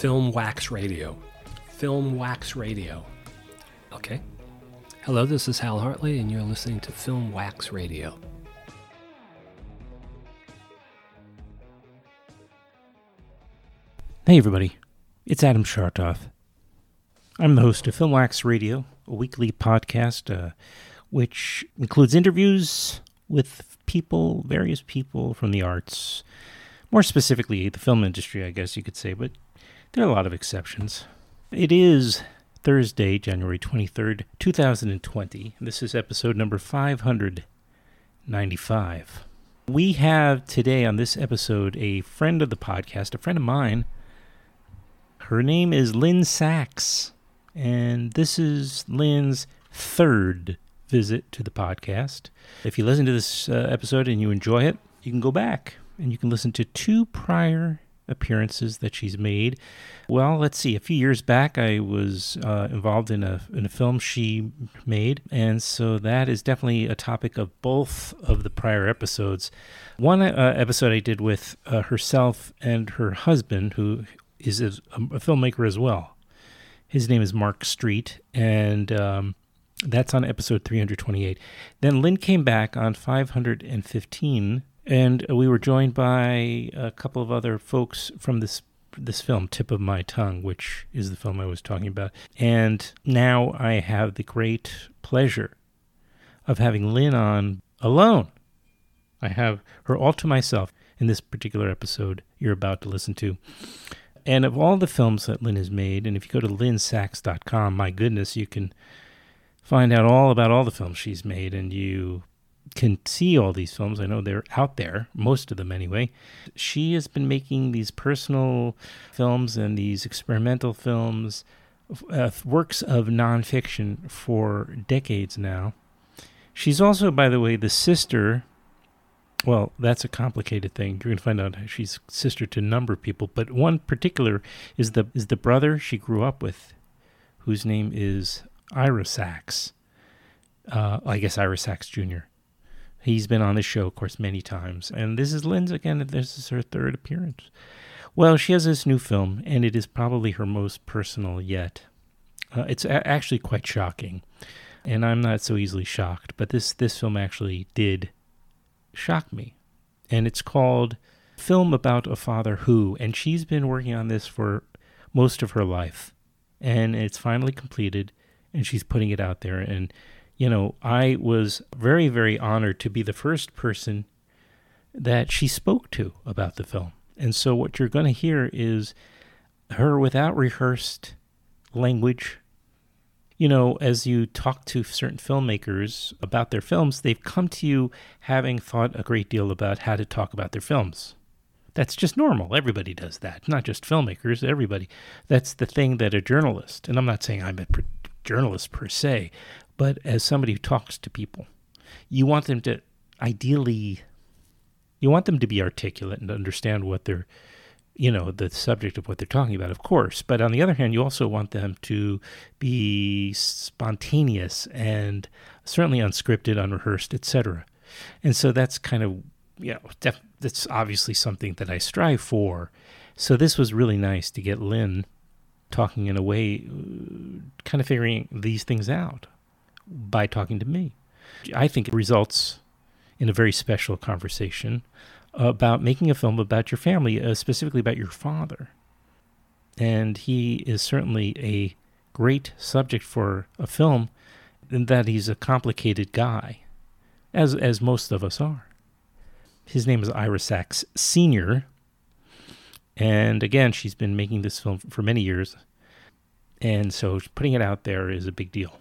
Film Wax Radio. Film Wax Radio. Okay. Hello, this is Hal Hartley, and you're listening to Film Wax Radio. Hey, everybody. It's Adam Schartoff. I'm the host of Film Wax Radio, a weekly podcast uh, which includes interviews with people, various people from the arts, more specifically the film industry, I guess you could say, but there are a lot of exceptions. It is Thursday, January 23rd, 2020. This is episode number 595. We have today on this episode a friend of the podcast, a friend of mine. Her name is Lynne Sachs, and this is Lynne's third visit to the podcast. If you listen to this uh, episode and you enjoy it, you can go back and you can listen to two prior appearances that she's made. Well, let's see. A few years back, I was uh, involved in a in a film she made, and so that is definitely a topic of both of the prior episodes. One uh, episode I did with uh, herself and her husband, who is a, a, filmmaker as well. His name is Mark Street, and um, that's on episode 328. Then Lynne came back on 515 and we were joined by a couple of other folks from this this film, Tip of My Tongue, which is the film I was talking about. And now I have the great pleasure of having Lynne on alone. I have her all to myself in this particular episode you're about to listen to. And of all the films that Lynne has made, and if you go to lynnesachs.com, my goodness, you can find out all about all the films she's made, and you can see all these films. I know they're out there, most of them anyway. She has been making these personal films and these experimental films, uh, works of nonfiction for decades now. She's also, by the way, the sister. Well, that's a complicated thing. You're to find out she's sister to a number of people, but one particular is the is the brother she grew up with, whose name is Ira Sachs. Uh, I guess Ira Sachs Jr. He's been on the show, of course, many times. And this is Lynne's again. This is her third appearance. Well, she has this new film, and it is probably her most personal yet. Uh, it's a- actually quite shocking, and I'm not so easily shocked. But this this film actually did shock me, and it's called "Film About a Father Who," and she's been working on this for most of her life, and it's finally completed, and she's putting it out there, and you know, I was very, very honored to be the first person that she spoke to about the film. And so, what you're going to hear is her without rehearsed language. You know, as you talk to certain filmmakers about their films, they've come to you having thought a great deal about how to talk about their films. That's just normal. Everybody does that, not just filmmakers, everybody. That's the thing that a journalist, and I'm not saying I'm a journalist per se, but as somebody who talks to people, you want them to ideally, you want them to be articulate and understand what they're, you know, the subject of what they're talking about, of course. But on the other hand, you also want them to be spontaneous and certainly unscripted, unrehearsed, etc. And so that's kind of, you know, def- that's obviously something that I strive for. So this was really nice to get Lynne talking in a way, uh, kind of figuring these things out by talking to me. I think it results in a very special conversation about making a film about your family, uh, specifically about your father. And he is certainly a great subject for a film in that he's a complicated guy, as, as most of us are. His name is Ira Sachs Sr., and again, she's been making this film for many years. And so putting it out there is a big deal.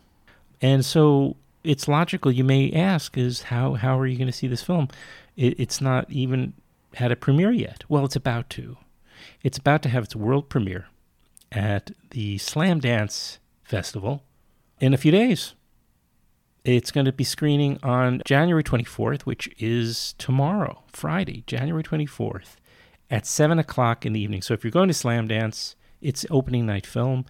And so it's logical. You may ask, is how how are you going to see this film? It, it's not even had a premiere yet. Well, it's about to. It's about to have its world premiere at the Slamdance Festival in a few days. It's going to be screening on January 24th, which is tomorrow, Friday, January 24th, at 7 o'clock in the evening. So if you're going to Slamdance, it's opening night film.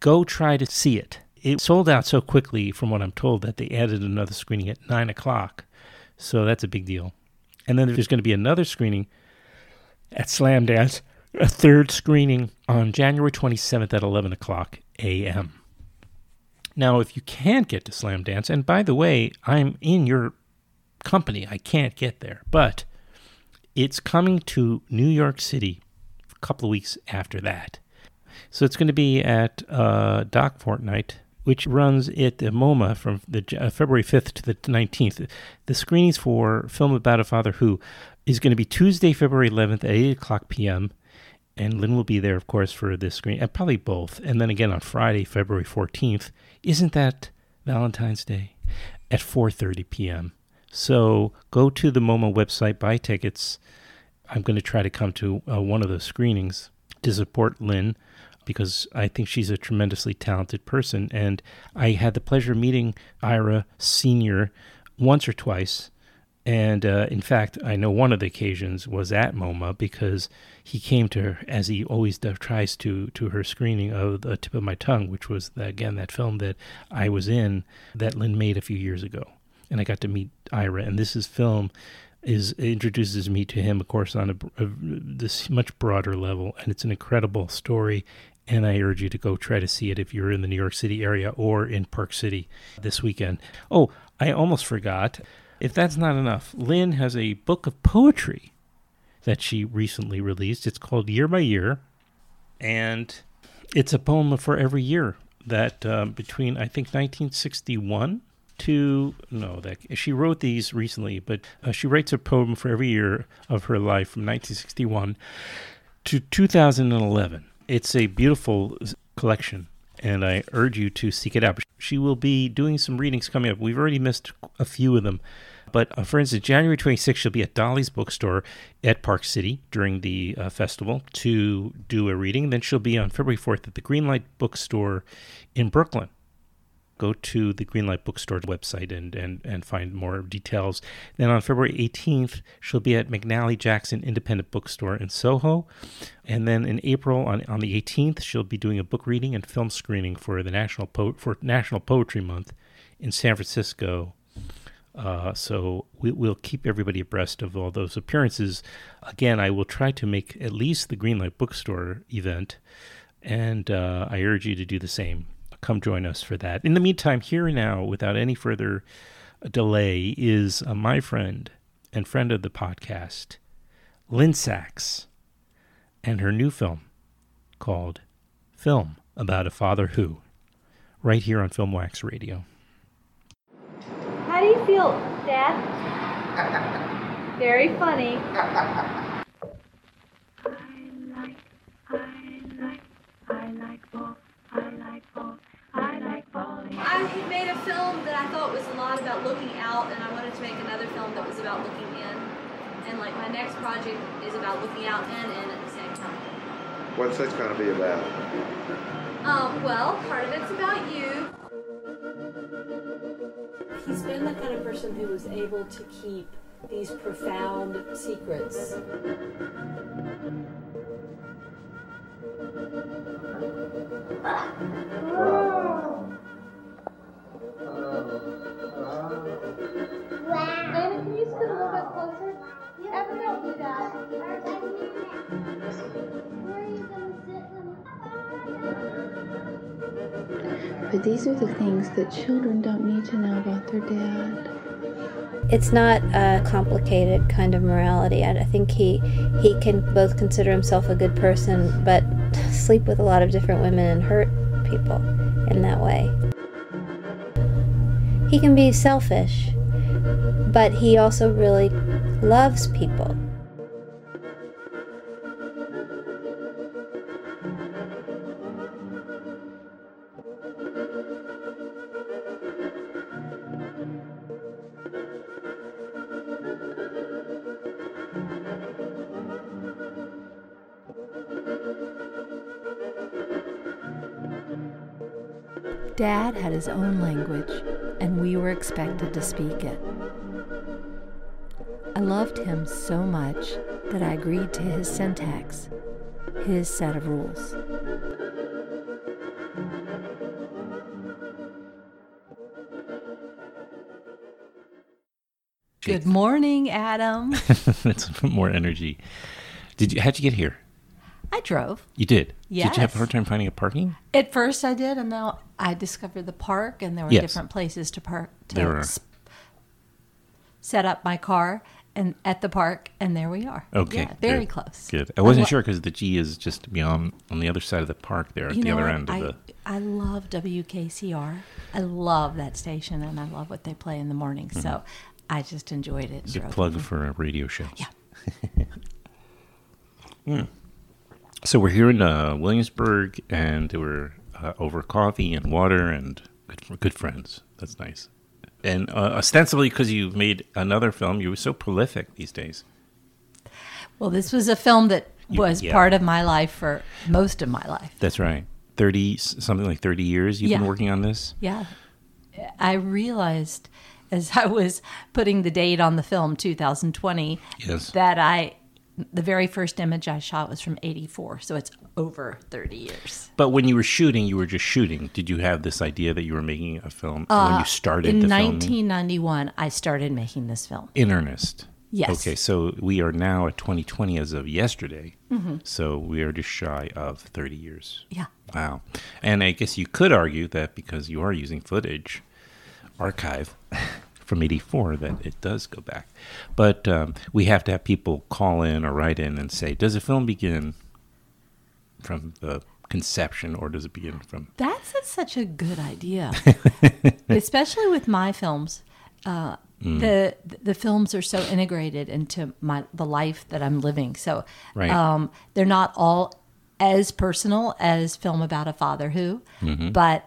Go try to see it. It sold out so quickly, from what I'm told, that they added another screening at 9 o'clock. So that's a big deal. And then there's going to be another screening at Slamdance, a third screening on January 27th at 11 o'clock a.m. Now, if you can't get to Slamdance, and by the way, I'm in your company, I can't get there, but it's coming to New York City a couple of weeks after that. So it's going to be at uh, Doc Fortnight, which runs at the MoMA from the uh, February 5th to the 19th. The screenings for Film About a Father Who is going to be Tuesday, February 11th at 8 o'clock p.m and Lynne will be there, of course, for this screen, and probably both. And then again on Friday, February 14th. Isn't that Valentine's Day? At 4:30 p.m. So go to the MoMA website, buy tickets. I'm going to try to come to uh, one of those screenings to support Lynne because I think she's a tremendously talented person. And I had the pleasure of meeting Ira Sr. once or twice and uh, in fact, I know one of the occasions was at MoMA because he came to her, as he always does, tries to, to her screening of The Tip of My Tongue, which was, the, again, that film that I was in that Lynne made a few years ago. And I got to meet Ira. And this is film is introduces me to him, of course, on a, a, this much broader level. And it's an incredible story. And I urge you to go try to see it if you're in the New York City area or in Park City this weekend. Oh, I almost forgot. If that's not enough, Lynne has a book of poetry that she recently released. It's called Year by Year, and it's a poem for every year that uh, between I think 1961 to no that she wrote these recently, but uh, she writes a poem for every year of her life from 1961 to 2011. It's a beautiful collection and I urge you to seek it out. She will be doing some readings coming up. We've already missed a few of them, but uh, for instance, January 26th, she'll be at Dolly's Bookstore at Park City during the uh, festival to do a reading. Then she'll be on February 4th at the Greenlight Bookstore in Brooklyn. Go to the Greenlight Bookstore website and, and, and find more details. Then on February 18th, she'll be at McNally Jackson Independent Bookstore in Soho. And then in April, on, on the 18th, she'll be doing a book reading and film screening for the National po- for National Poetry Month in San Francisco uh, so we, will keep everybody abreast of all those appearances. Again, I will try to make at least the Greenlight Bookstore event, and uh, I urge you to do the same. Come join us for that. In the meantime, here now, without any further delay, is uh, my friend and friend of the podcast, Lynne Sachs, and her new film called Film About a Father Who, right here on Film Wax Radio How do you feel, Dad? Very funny. I like, I like, I like ball, I like ball, I like bowling. I made a film that I thought was a lot about looking out, and I wanted to make another film that was about looking in. And like my next project is about looking out and in at the same time. What's this going to be about? Um, well, part of it's about you. He's been the kind of person who was able to keep these profound secrets. Anna, can you scoot a little bit closer? Evan, don't do that. But these are the things that children don't need to know about their dad. It's not a complicated kind of morality. I think he he can both consider himself a good person, but sleep with a lot of different women and hurt people in that way. He can be selfish, but he also really loves people. Dad had his own language, and we were expected to speak it. I loved him so much that I agreed to his syntax, his set of rules. Good morning, Adam. That's more energy. Did you? How'd you get here? I drove. You did. Did you have a hard time finding a parking? At first, I did, and now I discovered the park, and there were Yes. different places to park to There are. s- set up my car, and at the park, and there we are. Okay. yeah, very good, close. Good. I wasn't lo- sure because the G is just beyond on the other side of the park there at You the other what? end of I, the. I love WKCR. I love that station, and I love what they play in the morning. So I just enjoyed it. Good drove plug for a radio show. Yeah. Hmm. So we're here in uh, Williamsburg, and we're uh, over coffee and water and good, good friends. That's nice. And uh, ostensibly, because you've made another film, you were so prolific these days. Well, this was a film that was yeah. part of my life for most of my life. That's right. Thirty, something like thirty years. You've been working on this. Yeah. I realized as I was putting the date on the film 2020 Yes. that I the very first image I shot was from 84, so it's over 30 years. But when you were shooting, you were just shooting. Did you have this idea that you were making a film when Uh, you started in the film? 1991 I started making this film. in earnest. Yes. Okay, so we are now at 2020 as of yesterday. Mhm. So we are just shy of 30 years. Yeah. Wow. And I guess you could argue that because you are using footage, archive from 84, that it does go back. But um, we have to have people call in or write in and say, does a film begin from the conception or does it begin from. That's a, such a good idea, especially with my films. Uh, Mm. The the films are so integrated into my the life that I'm living. So Right. um, they're not all as personal as film about a father who, Mhm. but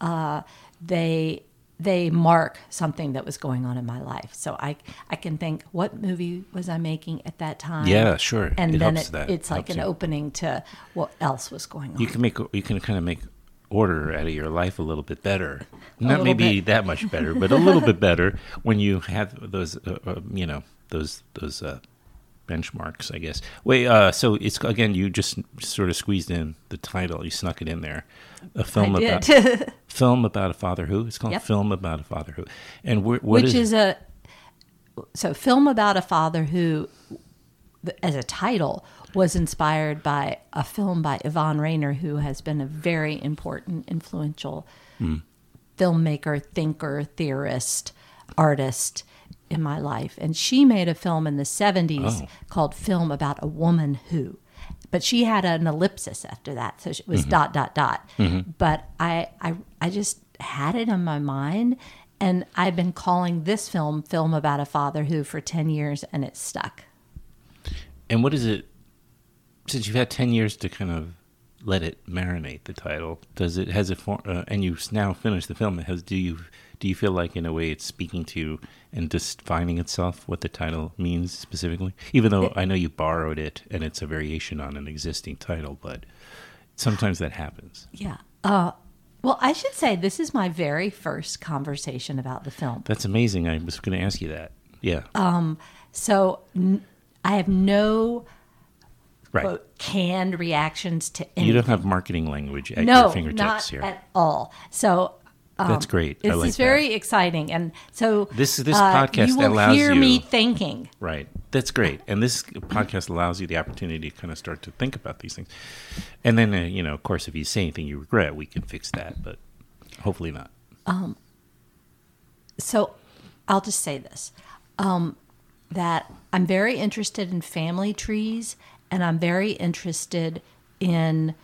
uh, they they mark something that was going on in my life. So I I can think what movie was I making at that time? Yeah, sure. And It then it, it's like an you. opening to what else was going on. You can make you can kind of make order out of your life a little bit better. A Not maybe bit. that much better, but a little bit better when you have those uh, uh, you know those those uh, benchmarks, I guess. Wait, uh, so it's again you just sort of squeezed in the title. You snuck it in there. A film about film about a father who. It's called Yep. film about a father who. And wh- what which is, is, a so film about a father who as a title was inspired by a film by Yvonne Rainer who has been a very important influential Hmm. filmmaker thinker theorist artist in my life and she made a film in the 70s Oh. called film about a woman who but she had an ellipsis after that so it was Mhm. dot dot dot Mhm. but I, I I just had it on my mind and I've been calling this film film about a father who for 10 years and it's stuck. And what is it? Since you've had ten years to kind of let it marinate, the title does it has it for, uh, and you've now finished the film. It has do you do you feel like in a way it's speaking to you and defining itself what the title means specifically? Even though I know you borrowed it and it's a variation on an existing title, but sometimes that happens. Yeah. Uh well, I should say this is my very first conversation about the film. That's amazing. I was going to ask you that. Yeah. Um so n- I have no Right. quote, canned reactions to anything. You don't have marketing language at no, your fingertips not here. at all. So um, That's great. I This like is very exciting, and so This this uh, podcast you will allows hear you me thinking. Right. That's great. And this podcast allows you the opportunity to kind of start to think about these things. And then, uh, you know, of course, if you say anything you regret, we can fix that, but hopefully not. Um, so I'll just say this um, that I'm very interested in family trees and I'm very interested in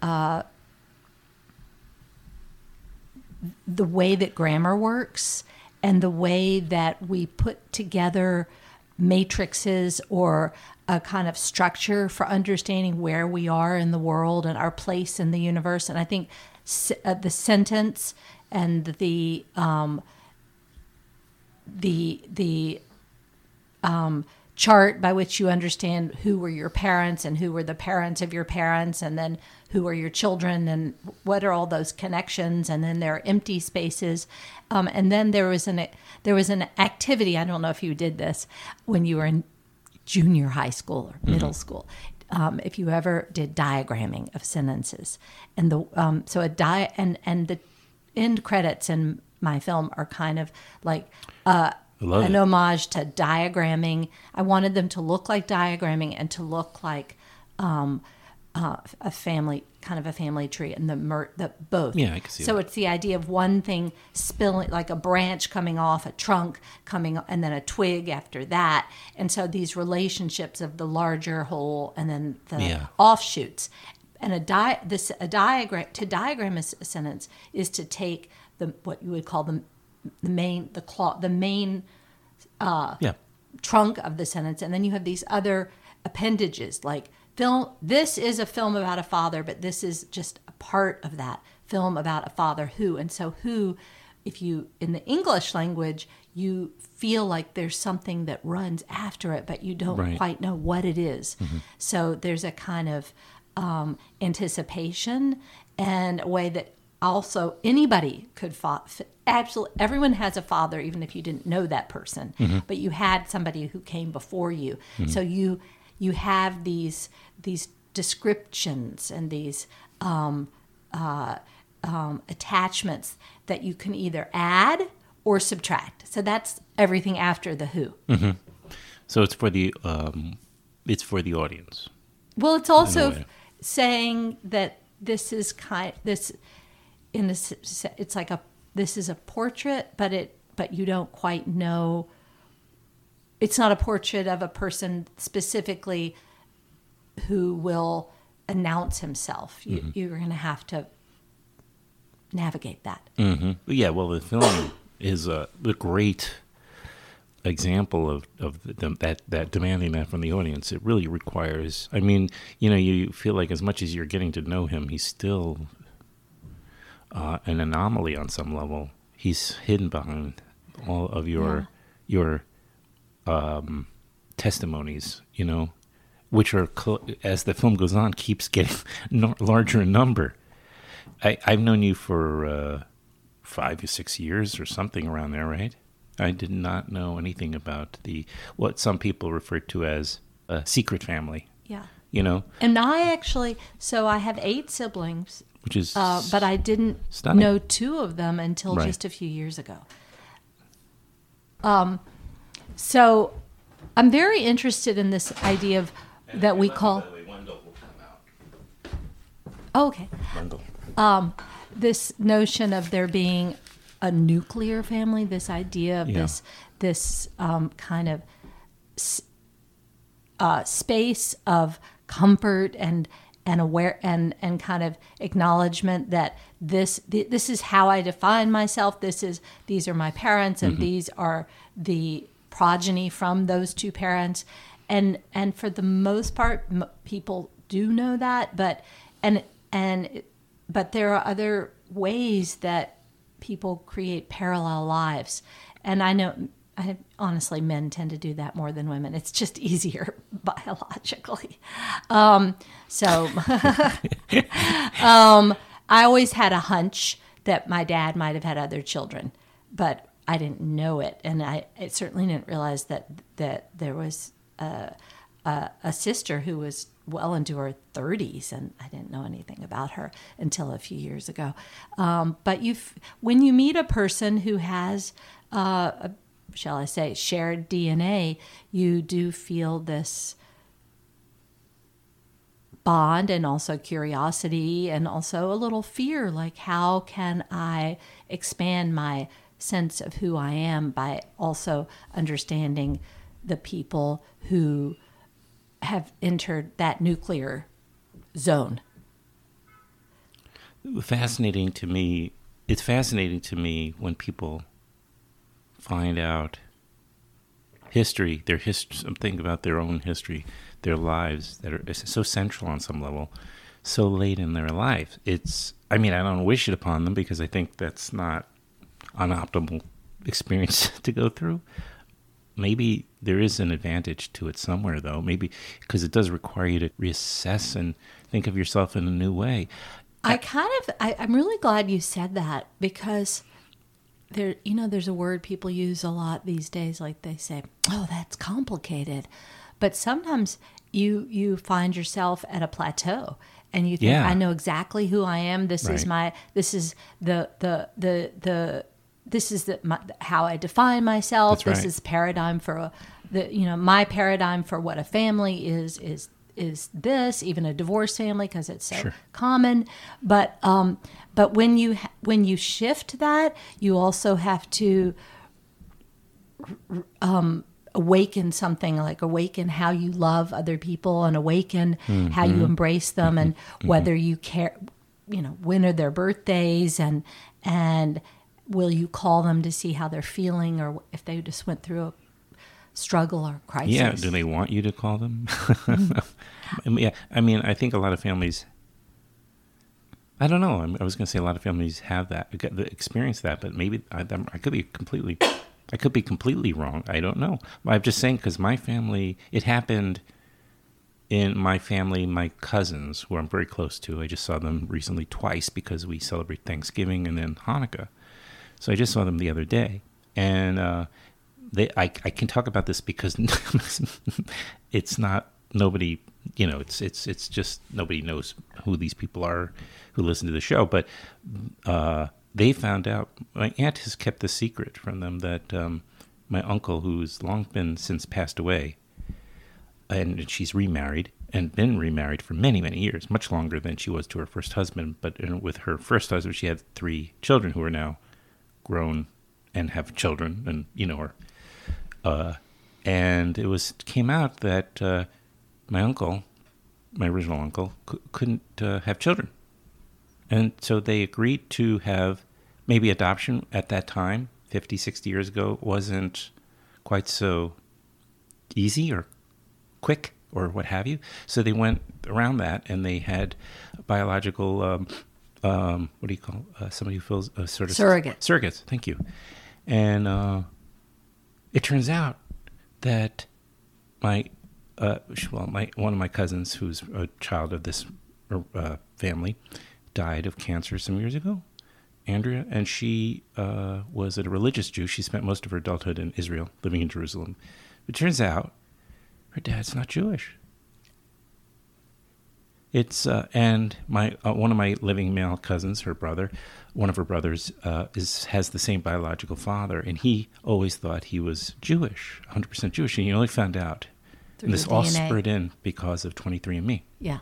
uh, the way that grammar works and the way that we put together matrices or a kind of structure for understanding where we are in the world and our place in the universe. And I think uh, the sentence and the um, the the um, chart by which you understand who were your parents and who were the parents of your parents and then who are your children and what are all those connections and then there are empty spaces um, and then there was an there was an activity i don't know if you did this when you were in junior high school or middle school um, if you ever did diagramming of sentences and the um, so a di and and the end credits in my film are kind of like uh, an it. homage to diagramming. I wanted them to look like diagramming and to look like um, uh, a family, kind of a family tree, and the mer- the both. Yeah, I can see So that. it's the idea of one thing spilling, like a branch coming off, a trunk coming, and then a twig after that, and so these relationships of the larger whole and then the Yeah. offshoots. And a di- this a diagram to diagram a sentence is to take the what you would call the the main the claw the main Yeah. trunk of the sentence and then you have these other appendages like film this is a film about a father but this is just a part of that film about a father who. And so who if you in the english language you feel like there's something that runs after it but you don't Right. quite know what it is. Mm-hmm. so there's a kind of um, anticipation and a way that also anybody could fa- absolutely everyone has a father even if you didn't know that person. Mm-hmm. But you had somebody who came before you. Mm-hmm. So you you have these these descriptions and these um, uh, um, attachments that you can either add or subtract so that's everything after the who So it's for the um, it's for the audience. Well, it's also saying that this is kind this in a, it's like a this is a portrait, but it but you don't quite know. It's not a portrait of a person specifically who will announce himself. You, Mm-hmm. You're going to have to navigate that. hmm Yeah, well, the film is a, a great example of of the, that that demanding that from the audience. It really requires. I mean, you know, you feel like as much as you're getting to know him, he's still uh, an anomaly on some level. He's hidden behind all of your your um, testimonies. You know, which are cl- as the film goes on keeps getting larger in number. I, I've known you for uh, five or six years or something around there, right? I did not know anything about the what some people refer to as a secret family. Yeah. You know, And I actually, so I have eight siblings, which is uh, but I didn't Stunning. know two of them until Right. just a few years ago. Um, so I'm very interested in this idea of that we call. Oh, okay. Um, this notion of there being a nuclear family, this idea of Yeah. this this um, kind of uh, space of comfort and and aware and and kind of acknowledgement that this th- this is how I define myself. This is these are my parents, and these are the progeny from those two parents. And and for the most part, m- people do know that, but and and but there are other ways that people create parallel lives, and I know. I, honestly, men tend to do that more than women. It's just easier biologically. Um, so, um, I always had a hunch that my dad might have had other children, but I didn't know it, and I, I certainly didn't realize that that there was a, a, a sister who was well into her 30s, and I didn't know anything about her until a few years ago. Um, but you, when you meet a person who has uh, a shall I say, shared DNA, you do feel this bond and also curiosity and also a little fear like, how can I expand my sense of who I am by also understanding the people who have entered that nuclear zone? fascinating to me. It's fascinating to me when people find out history, their history, something about their own history, their lives that are so central on some level, so late in their life. It's, I mean, I don't wish it upon them because I think that's not an optimal experience to go through. maybe there is an advantage to it somewhere, though. Maybe because it does require you to reassess and think of yourself in a new way. I kind of, I, I'm really glad you said that because there, you know, there's a word people use a lot these days. Like they say, "Oh, that's complicated," but sometimes you you find yourself at a plateau and you think, Yeah. "I know exactly who I am. This is my, this is the the the the." This is the, my, how I define myself. This is paradigm for a, the you know my paradigm for what a family is is is this even a divorced family because it's so Sure. common. But um but when you when you shift that you also have to um awaken something like awaken how you love other people and awaken how you embrace them and whether you care you know when are their birthdays and and will you call them to see how they're feeling or if they just went through a struggle or crisis Yeah, do they want you to call them? I mm-hmm. mean, um, yeah, I mean, I think a lot of families. I don't know. I'm- was going to say a lot of families have that, experience that, but maybe I, I could be completely, I could be completely wrong. I don't know. I'm just saying because my family, it happened in my family, my cousins, who I'm very close to. I just saw them recently twice because we celebrate Thanksgiving and then Hanukkah. So I just saw them the other day, and uh, they I, I can talk about this because it's not nobody you know it's it's it's just nobody knows who these people are who listen to the show but uh, they found out my aunt has kept the secret from them that um, my uncle who's long been since passed away and she's remarried and been remarried for many many years much longer than she was to her first husband but uh, with her first husband she had three children who are now grown and have children and you know are uh, and it was came out that uh, my uncle, my original uncle, c- couldn't uh, have children, and so they agreed to have maybe adoption at that time, 50, 60 years ago, wasn't quite so easy or quick or what have you. So they went around that and they had biological. Um, um, what do you call uh, somebody who feels uh, sort of Surrogates. Surrogates, thank you. And uh, it turns out that my uh, well, my one of my cousins, who's a child of this uh, family, died of cancer some years ago. Andrea, and she uh, was a religious Jew. She spent most of her adulthood in Israel, living in Jerusalem. It turns out her dad's not Jewish. It's uh, and my uh, one of my living male cousins, her brother, one of her brothers, uh, is has the same biological father, and he always thought he was Jewish, 100 percent Jewish, and he only found out. Through and this all spurred in because of 23andMe. yeah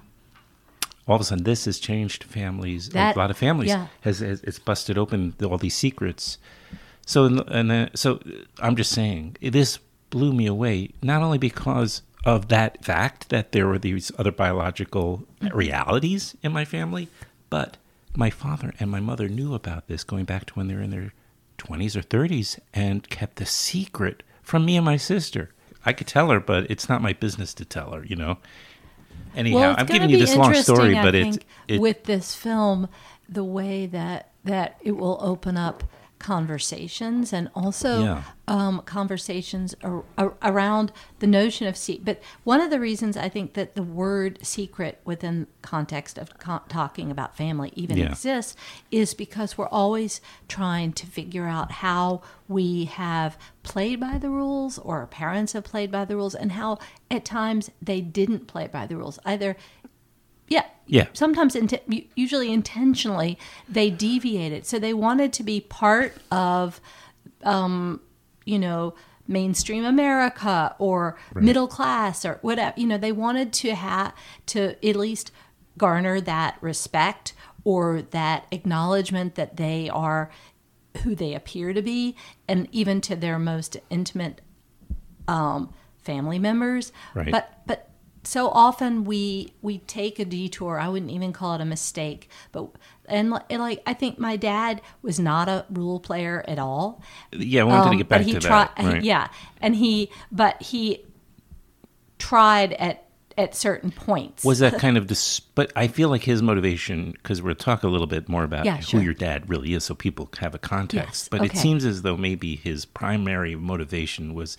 All of a sudden, this has changed families. That- a lot of families yeah. has, has it's busted open all these secrets. So and then, so I'm just saying this blew me away. Not only because of that fact that there were these other biological realities in my family, but my father and my mother knew about this going back to when they were in their 20s or 30s and kept the secret from me and my sister. I could tell her, but it's not my business to tell her, you know. Anyhow, well, I'm giving you this long story, I but it, think, it with this film, the way that that it will open up conversations and also Yeah. um, conversations ar- ar- around the notion of secret. But one of the reasons I think that the word secret within context of co- talking about family even Yeah. exists is because we're always trying to figure out how we have played by the rules or our parents have played by the rules and how at times they didn't play by the rules either yeah. Yeah. Sometimes, int- usually intentionally, they deviated. So they wanted to be part of, um, you know, mainstream America or middle class or whatever. You know, they wanted to have to at least garner that respect or that acknowledgement that they are who they appear to be, and even to their most intimate um, family members. Right. But but so often we we take a detour. I wouldn't even call it a mistake, but and, and like I think my dad was not a rule player at all. yeah, I wanted to Um, get back he to tried, that. Right. Yeah, and he but he tried at at certain points. Was that kind of this? But I feel like his motivation, because we'll talk a little bit more about Yeah, who your dad really is, so people have a context. Yes, but it seems as though maybe his primary motivation was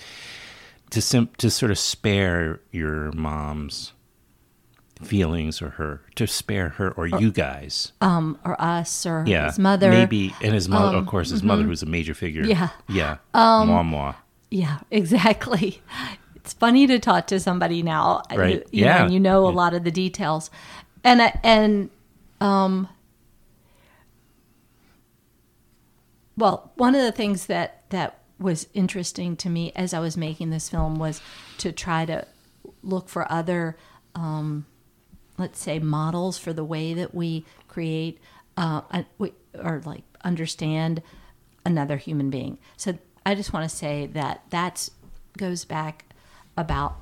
to sim- to sort of spare your mom's feelings or her to spare her or you guys. um, or us or Yeah, his mother. maybe, and his mother, Um, of course, his mother mhm. who's a major figure. Yeah. yeah, Um, moi moi. Yeah, exactly. It's funny to talk to somebody now, uh, Right. You, you know, Yeah. and you know a lot of the details, and and um, well, one of the things that that was interesting to me as I was making this film was to try to look for other, um, let's say, models for the way that we create uh, or like understand another human being. So I just want to say that that goes back about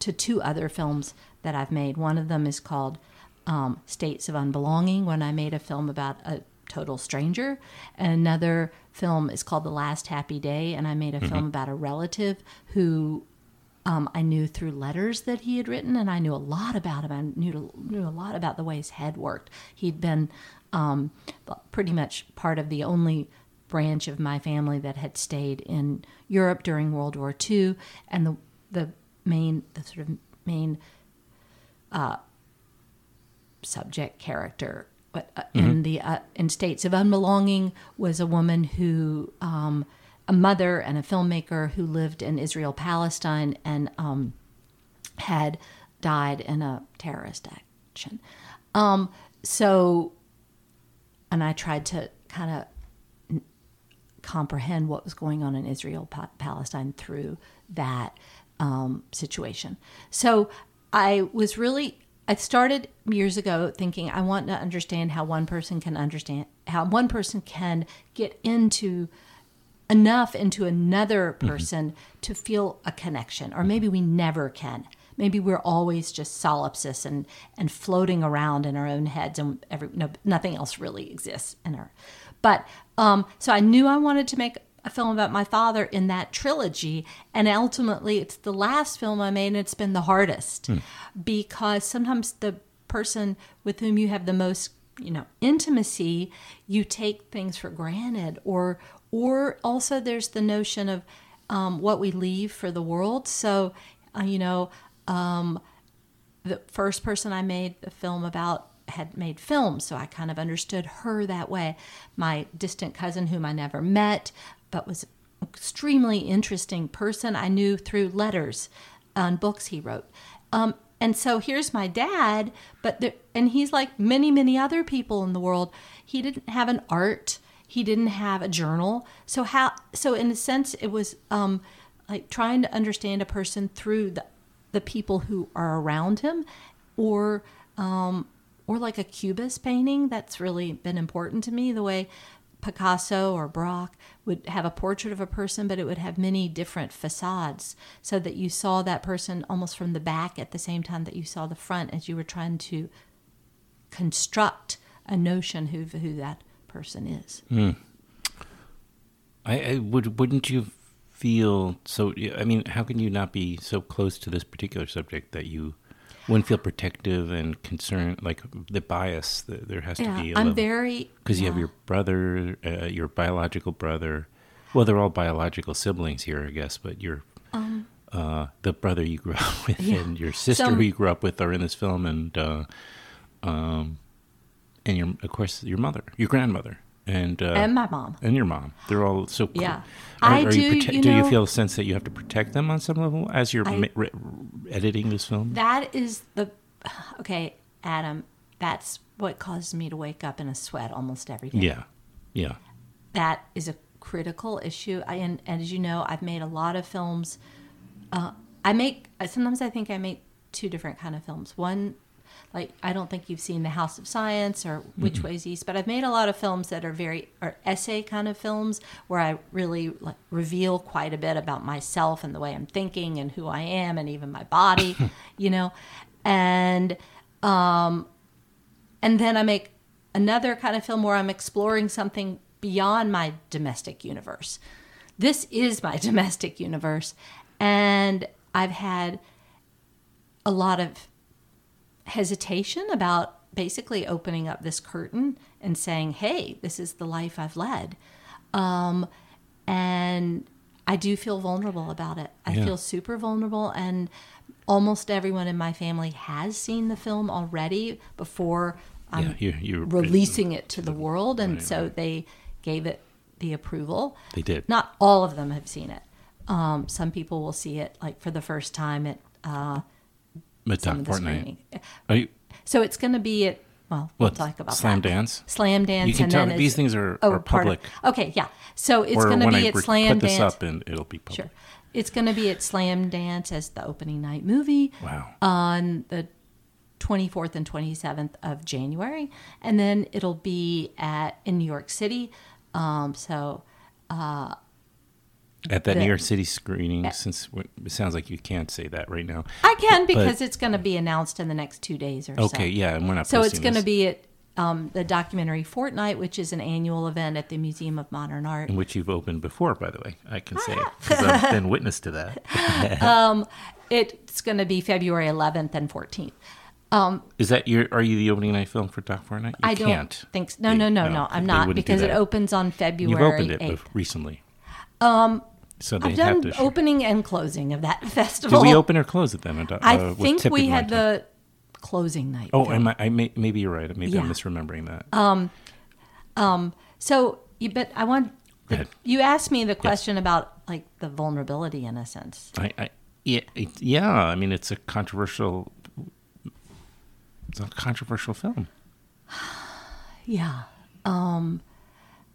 to two other films that I've made. One of them is called um, States of Unbelonging, when I made a film about a total stranger. And another film is called The Last Happy Day, and I made a film Mhm. about a relative who um, I knew through letters that he had written, and I knew a lot about him. I knew, knew a lot about the way his head worked. He'd been um, pretty much part of the only branch of my family that had stayed in Europe during World War II, and the the main the sort of main uh, subject character but, uh, in Mhm. the uh, in States of Unbelonging was a woman who um, a mother and a filmmaker who lived in Israel Palestine and um, had died in a terrorist action. Um, so, and I tried to kind of comprehend what was going on in Israel pa- Palestine through that um, situation. So I was really I started years ago thinking I want to understand how one person can understand how one person can get into enough into another person to feel a connection or maybe we never can. Maybe we're always just solipsis and and floating around in our own heads and every no, nothing else really exists in our but um so i knew i wanted to make a film about my father in that trilogy and ultimately it's the last film i made and it's been the hardest. Because sometimes the person with whom you have the most you know intimacy you take things for granted or or also there's the notion of um, what we leave for the world. So uh, you know um, the first person i made the film about had made films so i kind of understood her that way. My distant cousin whom i never met but was an extremely interesting person. I knew through letters and books he wrote. Um, and so here's my dad but there, and he's like many many other people in the world. He didn't have an art. He didn't have a journal. So how so in a sense it was um like trying to understand a person through the the people who are around him or um or like a cubist painting that's really been important to me the way Picasso or Braque would have a portrait of a person, but it would have many different facades so that you saw that person almost from the back at the same time that you saw the front as you were trying to construct a notion who who that person is. Mm. I, I would. Wouldn't you feel so? I mean, how can you not be so close to this particular subject that you wouldn't feel protective and concerned? Like the bias, the, there has Yeah, to be. A I'm level- very- because you have your brother, uh, your biological brother. Well, they're all biological siblings here, I guess, but your Um, uh, the brother you grew up with Yeah. and your sister So- who you grew up with are in this film, and uh, um, and your of course your mother, your grandmother, and uh, And my mom. and your mom. They're all so. cool. Yeah. Are, I are do, You prote- you do you feel a sense that you have to protect them on some level as you're I- re- editing this film? That is the okay, Adam. That's what causes me to wake up in a sweat almost every day. yeah, yeah. that is a critical issue. I, and, and as you know, I've made a lot of films. Uh, I make sometimes I think I make two different kind of films. One, like I don't think you've seen The House of Science or Which Mhm. Way's East, but I've made a lot of films that are very are essay kind of films where I really like reveal quite a bit about myself and the way I'm thinking and who I am and even my body, you know, and um, and then I make another kind of film where I'm exploring something beyond my domestic universe. This is my domestic universe. And I've had a lot of hesitation about basically opening up this curtain and saying, "Hey, this is the life I've led," um, and I do feel vulnerable about it. I Yeah. feel super vulnerable, and almost everyone in my family has seen the film already before I'm Yeah, you- you- releasing it to the world, and so they gave it the approval. They did. Not all of them have seen it. Um, some people will see it like for the first time at uh, But some Doc of the Fortnight. screening. Are you, So it's going to be at well, we'll What, talk about Slam that. Dance? Slamdance. You can and tell then these things are- oh, are part of- public. okay, yeah. So it's going to be I at Slam put this Dance. up and it'll be public. Sure. It's going to be at Slamdance as the opening night movie. Wow. On the 24th and 27th of January. And then it'll be at in New York City. Um, so uh, At that the- New York City screening, since it sounds like you can't say that right now. I can But- because it's going to be announced in the next two days or so. Okay, yeah, and we're not So it's going to be at um, the documentary Fortnight, which is an annual event at the Museum of Modern Art. in which you've opened before, by the way. I can say because I've been witness to that. um, it's going to be February 11th and 14th. Um, Is that your? Are you the opening night film for Doc Fortnight? You I don't can't. think so. No, no, no, no. I'm not because it opens on February You've opened it 8th. bef- recently, Um, so they I've have done to. show- opening and closing of that festival. Did we open or close it then? Uh, I think we had the closing night. Oh, am I, I may, maybe you're right. Maybe Yeah. I'm misremembering that. Um, um, so, you, but I want ahead. you asked me the question about like the vulnerability in a sense. I, I yeah, it, yeah. I mean, it's a controversial. It's a controversial film. Yeah. Um,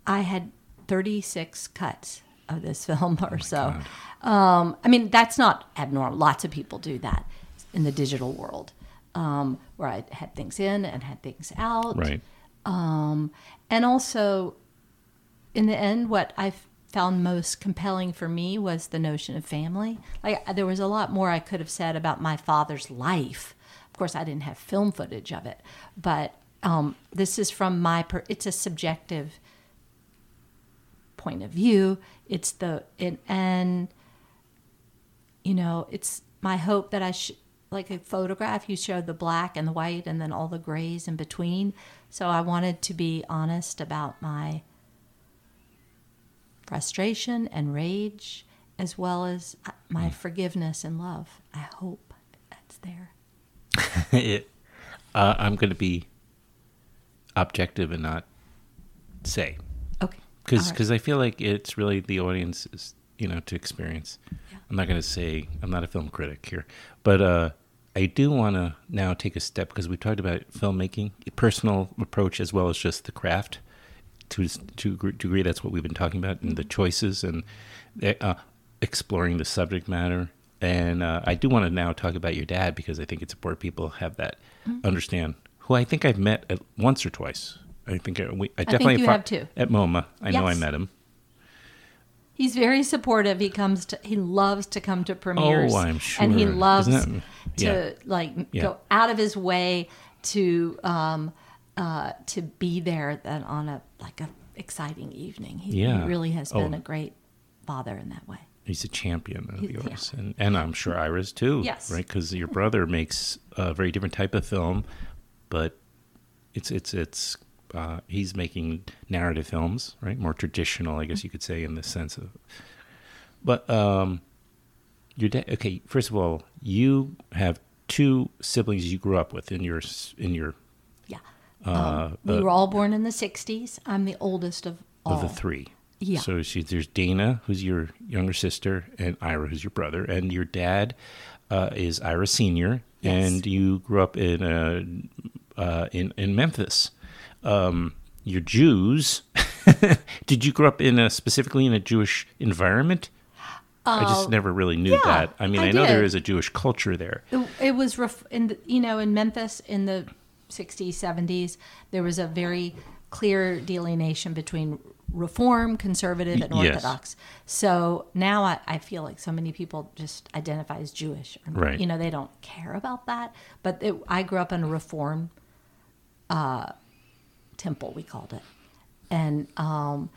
I had 36 cuts of this film Oh or so. Um, I mean, that's not abnormal. Lots of people do that in the digital world, um, where I had things in and had things out. Right. Um, and also, in the end, what I found most compelling for me was the notion of family. Like, there was a lot more I could have said about my father's life. Of course, I didn't have film footage of it, but um, this is from my. Per- it's a subjective point of view. It's the it, and you know, it's my hope that I sh- like a photograph. You showed the black and the white, and then all the grays in between. So I wanted to be honest about my frustration and rage, as well as uh, my forgiveness and love. I hope that's there. it, uh, I'm going to be objective and not say. Because All right. I feel like it's really the audience's, you know, to experience. I'm not going to say I'm not a film critic here, but uh, I do want to now take a step because we talked about filmmaking, personal approach as well as just the craft. To to a degree, that's what we've been talking about, and the choices and uh, exploring the subject matter. And uh, I do want to now talk about your dad because I think it's important people have that Mhm. understand. Who I think I've met at once or twice. I think I, we, I think definitely you fought have too. at MoMA. I know I met him. He's very supportive. He comes to. He loves to come to premieres. Oh, I'm sure. And he loves that- to yeah. like Yeah. go out of his way to um uh to be there then on a like a exciting evening. He, Yeah. he really has Oh. been a great father in that way. He's a champion of He- yours, and and I'm sure Ira's too. Yes. right. Because your brother makes a very different type of film, but it's it's it's uh, he's making narrative films, right? More traditional, I guess you could say, in the sense of. But um, your dad. Okay, first of all, you have two siblings you grew up with in your in your. Yeah. Uh, Um, we uh, were all born in the '60s. I'm the oldest of all. of the three. Yeah. So she, there's Dana, who's your younger sister, and Ira, who's your brother, and your dad uh, is Ira Senior, Yes. and you grew up in uh, uh, in in Memphis. Um, you're Jews. Did you grow up in a specifically in a Jewish environment? I just Uh, never really knew yeah, that. I mean, I, I know there did. is a Jewish culture there. It, was ref- in the, you know in Memphis in the 60s 70s there was a very clear delineation between reform conservative and Y- yes. orthodox so now I, I feel like so many people just identify as jewish or, Right. you know they don't care about that but it, i grew up in a reform uh, temple we called it and um,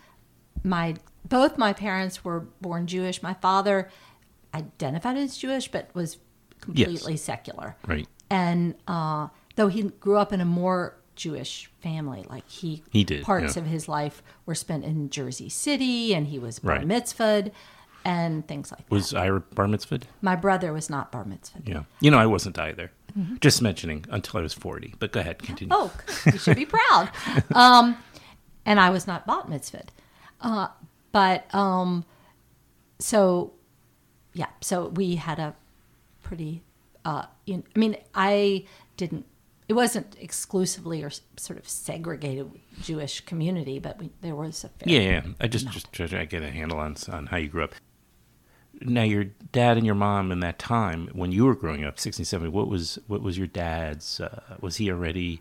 my both my parents were born Jewish. My father identified as Jewish, but was completely secular. Right. And uh, though he grew up in a more Jewish family, like he, He did, parts yeah. of his life were spent in Jersey City, and he was bar Right. mitzvahed and things like that. Was I bar mitzvahed? My brother was not bar mitzvahed. Yeah. You know, I wasn't either. Mhm. Just mentioning until I was 40. But go ahead, continue. Oh, you should be proud. Um, and I was not bat mitzvahed. Uh, but um, so, yeah, so we had a pretty, uh, in, I mean, I didn't, it wasn't exclusively or sort of segregated Jewish community, but we, there was a fair Yeah, yeah. I just just try to get a handle on on how you grew up. Now, your dad and your mom in that time when you were growing up, 60, 70, what was what was your dad's? Uh, was he already?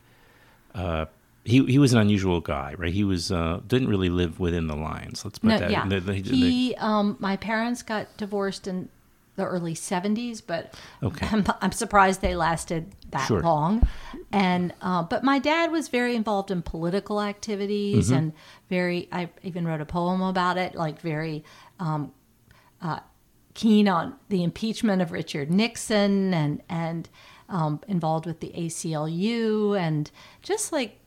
Uh, he he was an unusual guy, right? He was uh, didn't really live within the lines. Let's put No, that. yeah. he, um, my parents got divorced in the early '70s, but Okay. I'm, I'm surprised they lasted that Sure. long. And uh, but my dad was very involved in political activities Mhm. and very. I even wrote a poem about it, like very. Um, uh, keen on the impeachment of Richard Nixon and and um, involved with the ACLU and just like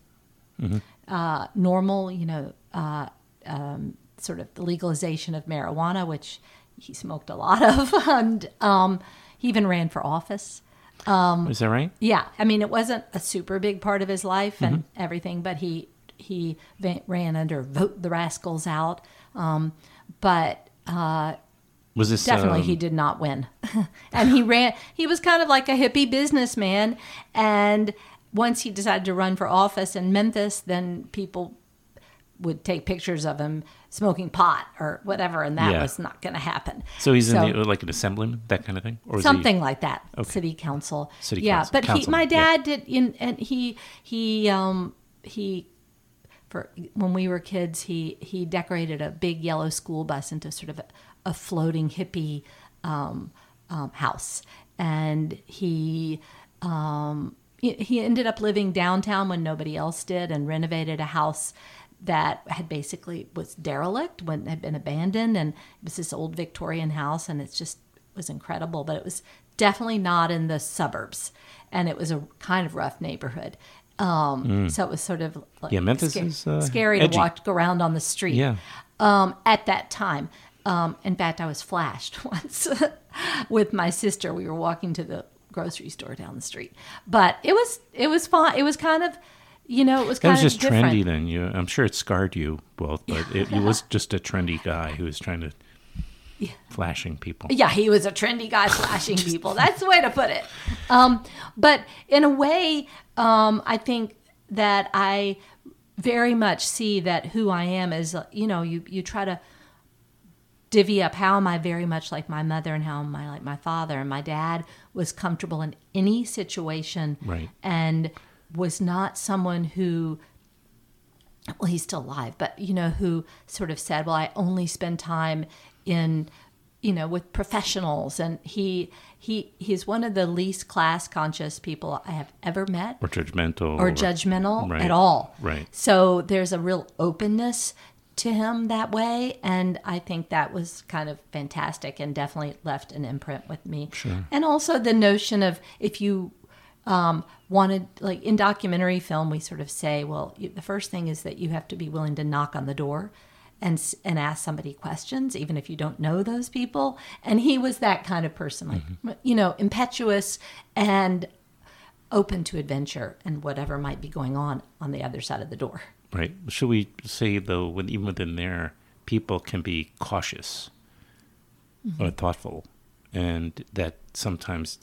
Mhm. uh, normal, you know, uh, um, sort of the legalization of marijuana, which he smoked a lot of, and um, he even ran for office. Um, Is that right? Yeah, I mean, it wasn't a super big part of his life and Mhm. everything, but he he ran under "Vote the Rascals Out," um, but. Uh, Was this, definitely um, he did not win, and he ran. He was kind of like a hippie businessman, and once he decided to run for office in Memphis, then people would take pictures of him smoking pot or whatever, and that Yeah. was not going to happen. So he's in the, like an assemblyman, that kind of thing, or is he- something like that. Okay. City council. City yeah, council- but he, councilman, my yeah. dad did, in, and he he um he for when we were kids, he he decorated a big yellow school bus into sort of a, a floating hippie um, um, house, and he. Um, he- he ended up living downtown when nobody else did and renovated a house that had basically was derelict when it had been abandoned and it was this old Victorian house and it's just was incredible but it was definitely not in the suburbs and it was a kind of rough neighborhood um, Mm. so it was sort of like Yeah, Memphis sca- is, uh, scary edgy. to walk around on the street Yeah. um, at that time um, in fact I was flashed once with my sister we were walking to the grocery store down the street but it was it was fun it was kind of you know it was That kind was of just different. trendy then. You, I'm sure it scarred you both, but it, it was just a trendy guy who was trying to yeah. flashing people. Yeah, he was a trendy guy flashing people. That's the way to put it. Um, but in a way, um, I think that I very much see that who I am is, you know, you, you try to divvy up how am I very much like my mother and how am I like my father. And my dad was comfortable in any situation Right. and was not someone who well he's still alive but you know who sort of said well i only spend time in you know with professionals and he he he's one of the least class conscious people i have ever met Or judgmental. or judgmental Right. at all Right. so there's a real openness to him that way and i think that was kind of fantastic and definitely left an imprint with me. Sure. and also the notion of if you um, wanted like in documentary film we sort of say well you, the first thing is that you have to be willing to knock on the door and and ask somebody questions even if you don't know those people. And he was that kind of person like you know impetuous and open to adventure and whatever might be going on on the other side of the door Right. Should we say though, when even within there, people can be cautious or Mhm. thoughtful, and that sometimes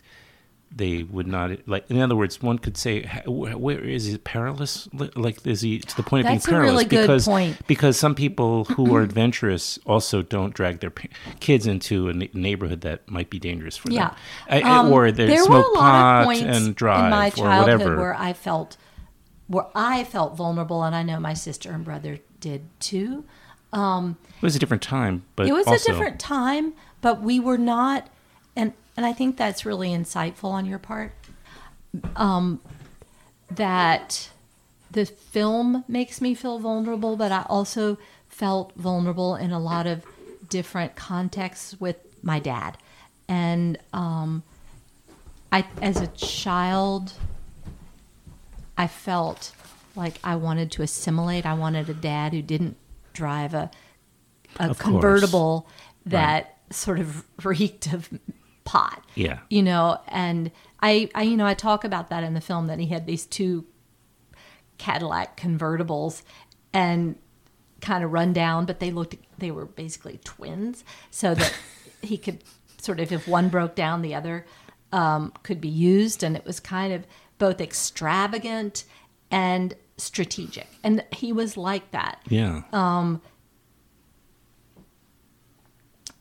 they would not like. In other words, one could say, "Ha- "Where is he perilous? Like, is he to the point of That's a being periless?" really good because point. because some people who are adventurous also don't drag their pa- kids into a ne- neighborhood that might be dangerous for yeah them, I- I- Um, or they there smoke were a lot pot of points and drive in my or childhood whatever. where i felt where i felt vulnerable and i know my sister and brother did too um, it was a different time, but it was also, a different time, but we were not, and and I think that's really insightful on your part. Um, that the film makes me feel vulnerable, but I also felt vulnerable in a lot of different contexts with my dad, and um, I as a child I felt like I wanted to assimilate. I wanted a dad who didn't drive a a Of course. convertible that sort of reeked of pot. Yeah. You know, and I, I you know, I talk about that in the film that he had these two Cadillac convertibles and kind of run down, but they looked they were basically twins, so that he could sort of if one broke down, the other um, could be used, and it was kind of both extravagant and strategic, and he was like that. Yeah. Um,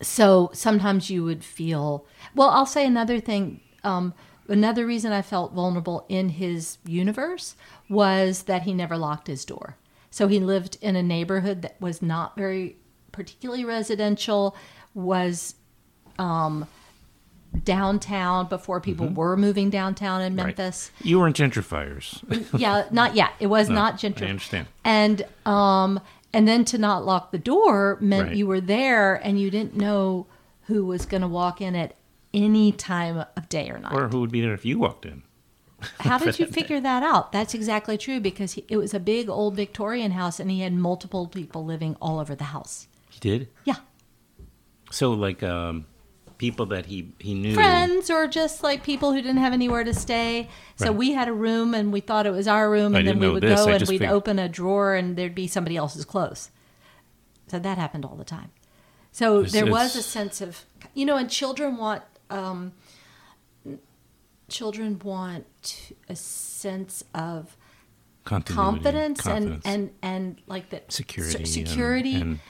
so sometimes you would feel well i'll say another thing um, another reason i felt vulnerable in his universe was that he never locked his door so he lived in a neighborhood that was not very particularly residential was um, downtown before people were moving downtown in Mm-hmm. Right. memphis You weren't gentrifiers. yeah, not yet. It was No, not I understand. And um, and then to not lock the door meant Right. you were there and you didn't know who was going to walk in at any time of day or night. Or who would be there if you walked in? How did you figure that out? That's exactly true because he, it was a big old Victorian house and he had multiple people living all over the house. He did? Yeah. So, like, um, people that he, he knew. Friends or just like people who didn't have anywhere to stay. So Right. we had a room and we thought it was our room and then we would this. go I and we'd figured- open a drawer and there'd be somebody else's clothes. So that happened all the time. So It's- there was a sense of you know, and children want um, children want a sense of confidence, confidence. and and and like that security, security and,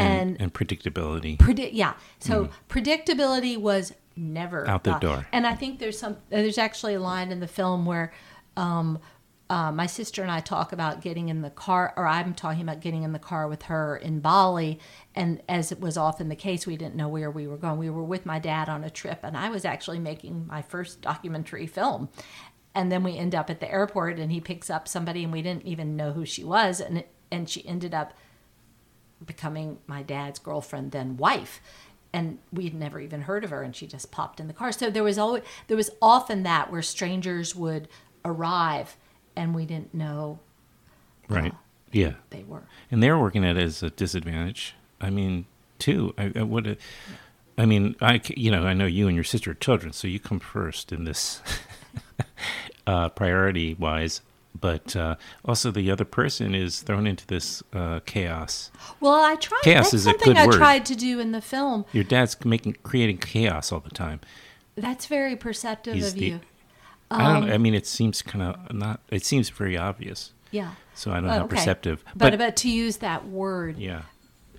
and, and, predictability. Predi- yeah. So predictability was never Out the uh, door. And I think there's some. There's actually a line in the film where um, uh, my sister and I talk about getting in the car, or I'm talking about getting in the car with her in Bali. And as it was often the case, we didn't know where we were going. We were with my dad on a trip, and I was actually making my first documentary film. And then we end up at the airport, and he picks up somebody, and we didn't even know who she was, and it, and she ended up becoming my dad's girlfriend then wife and we'd never even heard of her and she just popped in the car so there was always there was often that where strangers would arrive and we didn't know Right. Yeah. they were And they're working at it as a disadvantage. I mean, too. I, I would. I mean, I you know I know you and your sister are children, so you come first in this uh, priority wise. But uh, also, the other person is thrown into this uh, chaos. well i tried Chaos that's is a something good i word. tried to do in the film Your dad's making creating chaos all the time. that's very perceptive He's of the- you I don't. Um, I mean, it seems kind of not. It seems very obvious. yeah So I don't know Oh, how okay. perceptive. but, but to use that word yeah,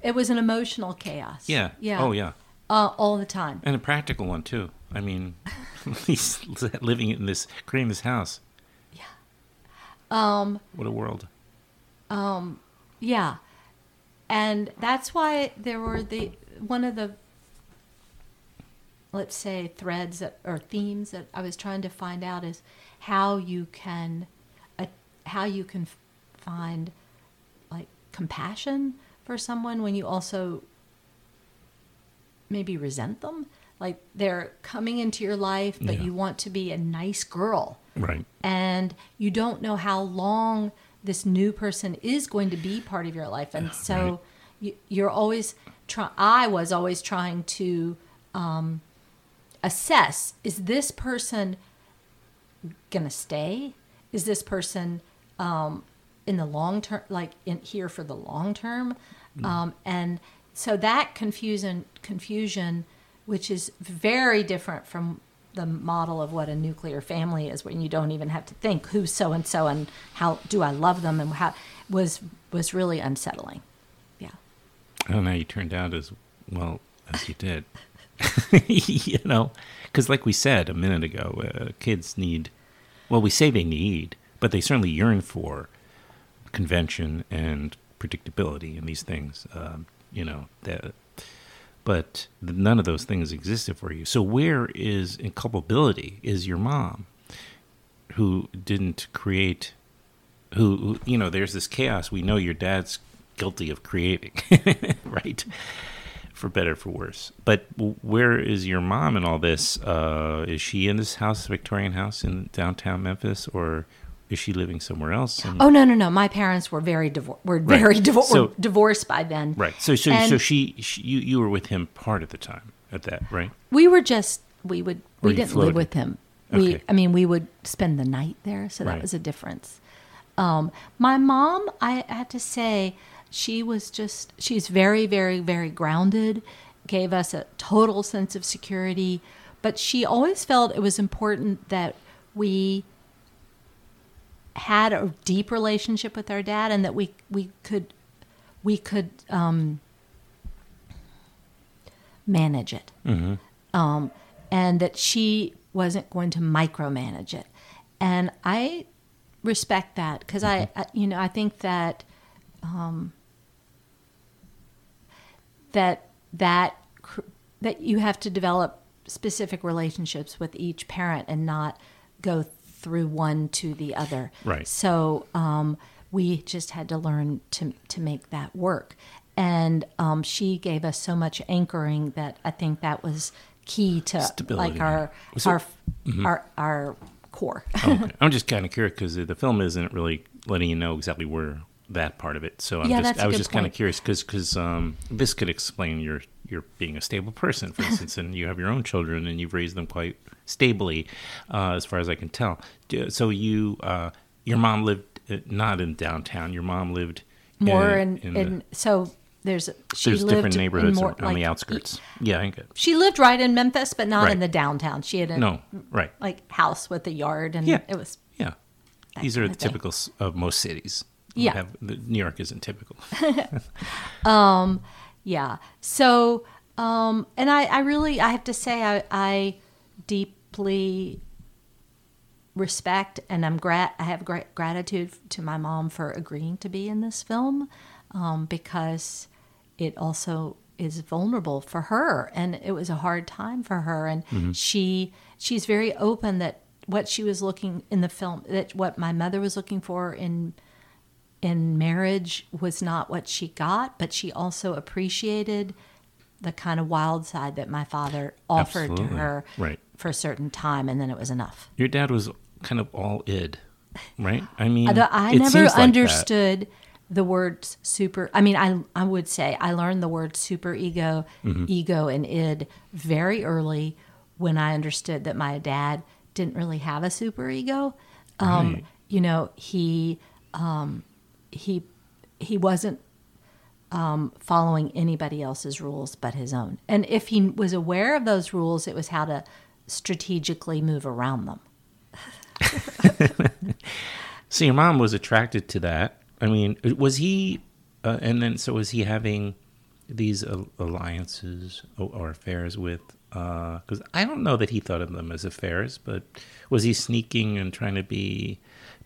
it was an emotional chaos yeah, yeah Oh yeah. uh, all the time And a practical one too. I mean, he's living in this, creating this house. Um What a world! Um, yeah, and that's why there were the one of the let's say threads that, or themes that I was trying to find out is how you can uh, how you can find like compassion for someone when you also maybe resent them like they're coming into your life but Yeah. you want to be a nice girl Right. and you don't know how long this new person is going to be part of your life and so right. you, you're always trying, i was always trying to um, assess is this person gonna stay is this person um, in the long term like in here for the long term um, and so that confusion confusion which is very different from the model of what a nuclear family is when you don't even have to think who's so and so and how do I love them and how was was really unsettling. Yeah. Oh, don't. You turned out as well as you did. you know, because like we said a minute ago, uh, kids need. Well, we say they need, but they certainly yearn for convention and predictability and these things. Um, you know that. But none of those things existed for you. So where is culpability is your mom, who didn't create who, who you know there's this chaos we know your dad's guilty of creating right for better for worse. But where is your mom in all this? Uh, is she in this house, Victorian house in downtown Memphis, or is she living somewhere else? And- Oh no, no, no! My parents were very divor- were Right. very divor- So- were divorced by then. right. So, so, And so she, she, you, you were with him part of the time at that, right? we were just we would Or we didn't floated? live with him. We Okay. I mean we would spend the night there, so that Right. was a difference. Um, my mom, I had to say, she was just she's very, very, very grounded. Gave us a total sense of security, but she always felt it was important that we had a deep relationship with our dad and that we we could we could um, manage it. Mm-hmm. um, and that she wasn't going to micromanage it. And i respect that because I, I you know i think that um, that that cr- that you have to develop specific relationships with each parent and not go through one to the other Right. so um, we just had to learn to to make that work and um, she gave us so much anchoring that i think that was key to Stability. like our So- our, Mhm. our our core okay. I'm just kind of curious because the film isn't really letting you know exactly where that part of it. So I'm Yeah, just, I was just kind of curious because um, this could explain your your being a stable person, for instance, and you have your own children and you've raised them quite stably, uh, as far as I can tell. So you, uh, your mom lived uh, not in downtown. Your mom lived more in, in, in, the- so there's she there's lived different neighborhoods more, on the outskirts. Yeah, I get. it. She lived right in Memphis, but not Right. in the downtown. She had a No, right. like house with a yard, and Yeah. it was Yeah. These are the typicals of most cities. Yeah. have- New York isn't typical. um, yeah. So, um, and I, I really, I have to say, I, I deeply respect and I'm grat. I have great gratitude to my mom for agreeing to be in this film, um, because it also is vulnerable for her, and it was a hard time for her, and Mhm. she she's very open that what she was looking in the film that what my mother was looking for in in marriage was not what she got, but she also appreciated the kind of wild side that my father offered Absolutely. to her Right. for a certain time, and then it was enough. Your dad was kind of all id, right? I mean, Although I never seems like that. understood the words super. I mean, I I would say I learned the word super ego, Mhm. ego, and id very early when I understood that my dad didn't really have a super ego. Um, Right. You know, he um, he he wasn't um, following anybody else's rules but his own. And if he was aware of those rules, it was how to strategically move around them. So your mom was attracted to that. I mean, was he? Uh, and then, so was he having these al- alliances or, affairs with? Because I don't know that he thought of them as affairs, but was he sneaking and trying to be,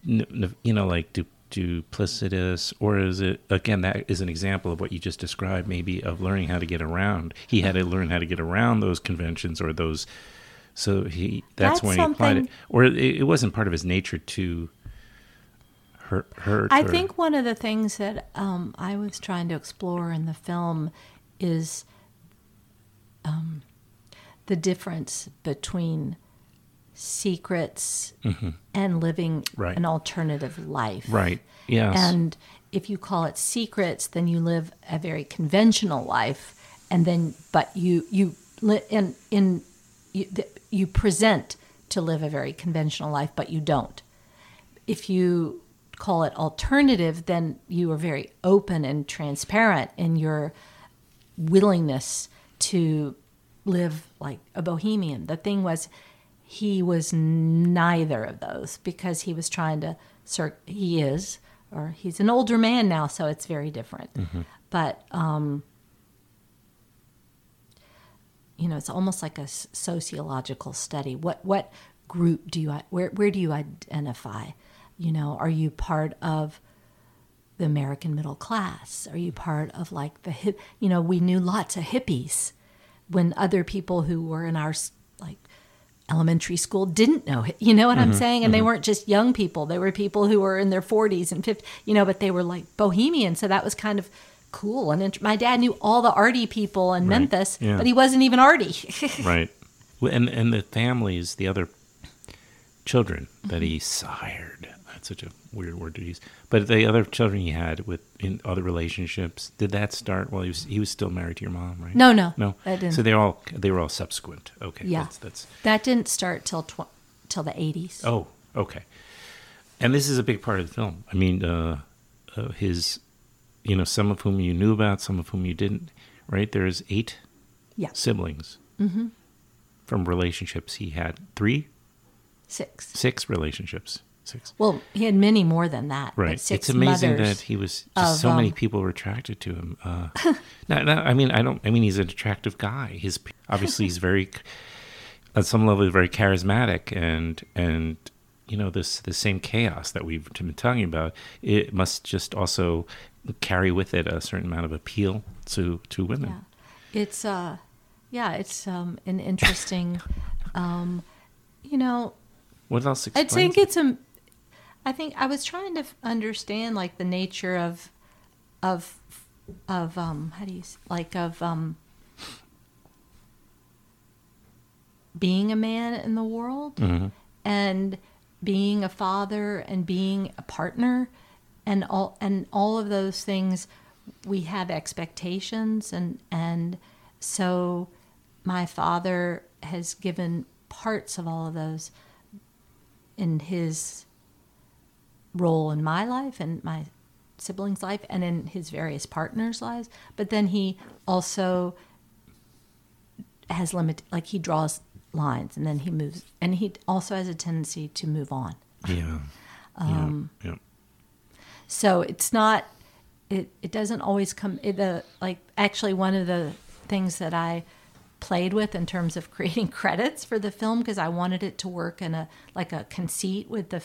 you know, like du- duplicitous, or is it again that is an example of what you just described, maybe of learning how to get around? He had to learn how to get around those conventions or those. So he that's, That's when he applied it, or it, it wasn't part of his nature to hurt. hurt I or- think one of the things that um, I was trying to explore in the film is um, the difference between secrets Mhm. and living Right. an alternative life. Right. Yes. And if you call it secrets, then you live a very conventional life, and then but you you in in you, you present to live a very conventional life, but you don't if you call it alternative, then you are very open and transparent in your willingness to live like a bohemian. The thing was, he was neither of those because he was trying to. Cir- he is, or he's an older man now, so it's very different. Mhm. But um, you know, it's almost like a sociological study. What what group do you where where do you identify? You know, are you part of the American middle class? Are you part of like the hip? You know, we knew lots of hippies when other people who were in our like elementary school didn't know it. You know what I'm Mhm, saying? And they mhm. weren't just young people. They were people who were in their 40s and 50s, you know, but they were like bohemian. So that was kind of cool and int- my dad knew all the arty people in Right, Memphis, yeah. but he wasn't even arty. right. And and the families, the other children that Mm-hmm. he sired. That's such a weird word to use. But the other children he had with in other relationships, did that start while he was he was still married to your mom, right? No, no, no. that didn't. So they're all they were all subsequent. Okay. yeah, That's, that's that didn't start till tw- till the eighties. oh okay. And this is a big part of the film. I mean, uh, uh, his, you know, some of whom you knew about, some of whom you didn't. Right? There's eight Yeah. siblings Mm-hmm. from relationships he had. Three, Six. six relationships. Six. Well, he had many more than that. Right. Six it's amazing that he was just of, so many um, people were attracted to him. Uh, no, no, I mean, I don't. I mean, he's an attractive guy. He's obviously he's very, at some level, very charismatic, and and you know this the same chaos that we've been talking about. It must just also carry with it a certain amount of appeal to to women. Yeah. It's uh yeah, it's um an interesting um you know, What else? I think it? it's a I think I was trying to f- understand like the nature of of of um how do you s- like of um being a man in the world Mhm. and being a father and being a partner and all and all of those things we have expectations and and so my father has given parts of all of those in his role in my life and my siblings' life and in his various partners' lives. But then he also has limit like he draws lines and then he moves and he also has a tendency to move on. Yeah. Um, yeah. yeah. So it's not it it doesn't always come it, the like actually one of the things that I played with in terms of creating credits for the film because I wanted it to work in a like a conceit with the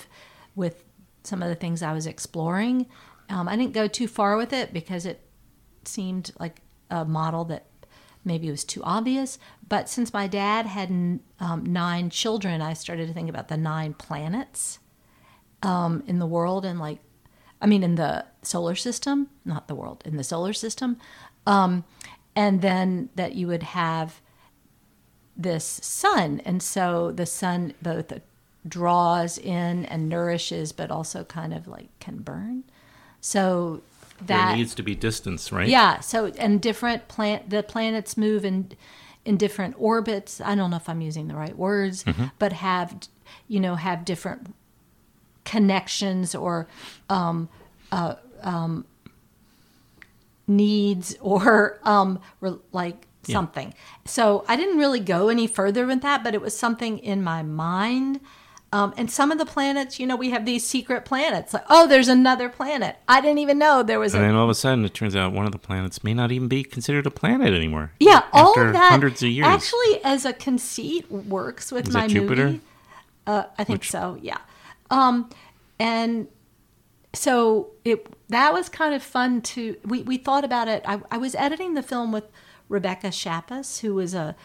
with some of the things I was exploring. Um, I didn't go too far with it because it seemed like a model that maybe was too obvious. But since my dad had um, nine children, I started to think about the nine planets um, in the world and like, I mean, in the solar system, not the world, in the solar system. Um, and then that you would have this sun. And so the sun both draws in and nourishes, but also kind of like can burn. So that there needs to be distance, right? yeah. So and different plant the planets move in in different orbits. I don't know if I'm using the right words, Mhm. but have you know have different connections or um, uh, um, needs or um, re- like Yeah. something. So I didn't really go any further with that, but it was something in my mind. Um, and some of the planets, you know, we have these secret planets. Like, oh, there's another planet. I didn't even know there was And a then all of a sudden, it turns out one of the planets may not even be considered a planet anymore. Yeah, all of that hundreds of years. actually as a conceit works with Is my movie. Uh, I think so. Yeah. Um, and so it that was kind of fun to we we thought about it. I, I was editing the film with Rebecca Shapass, who was a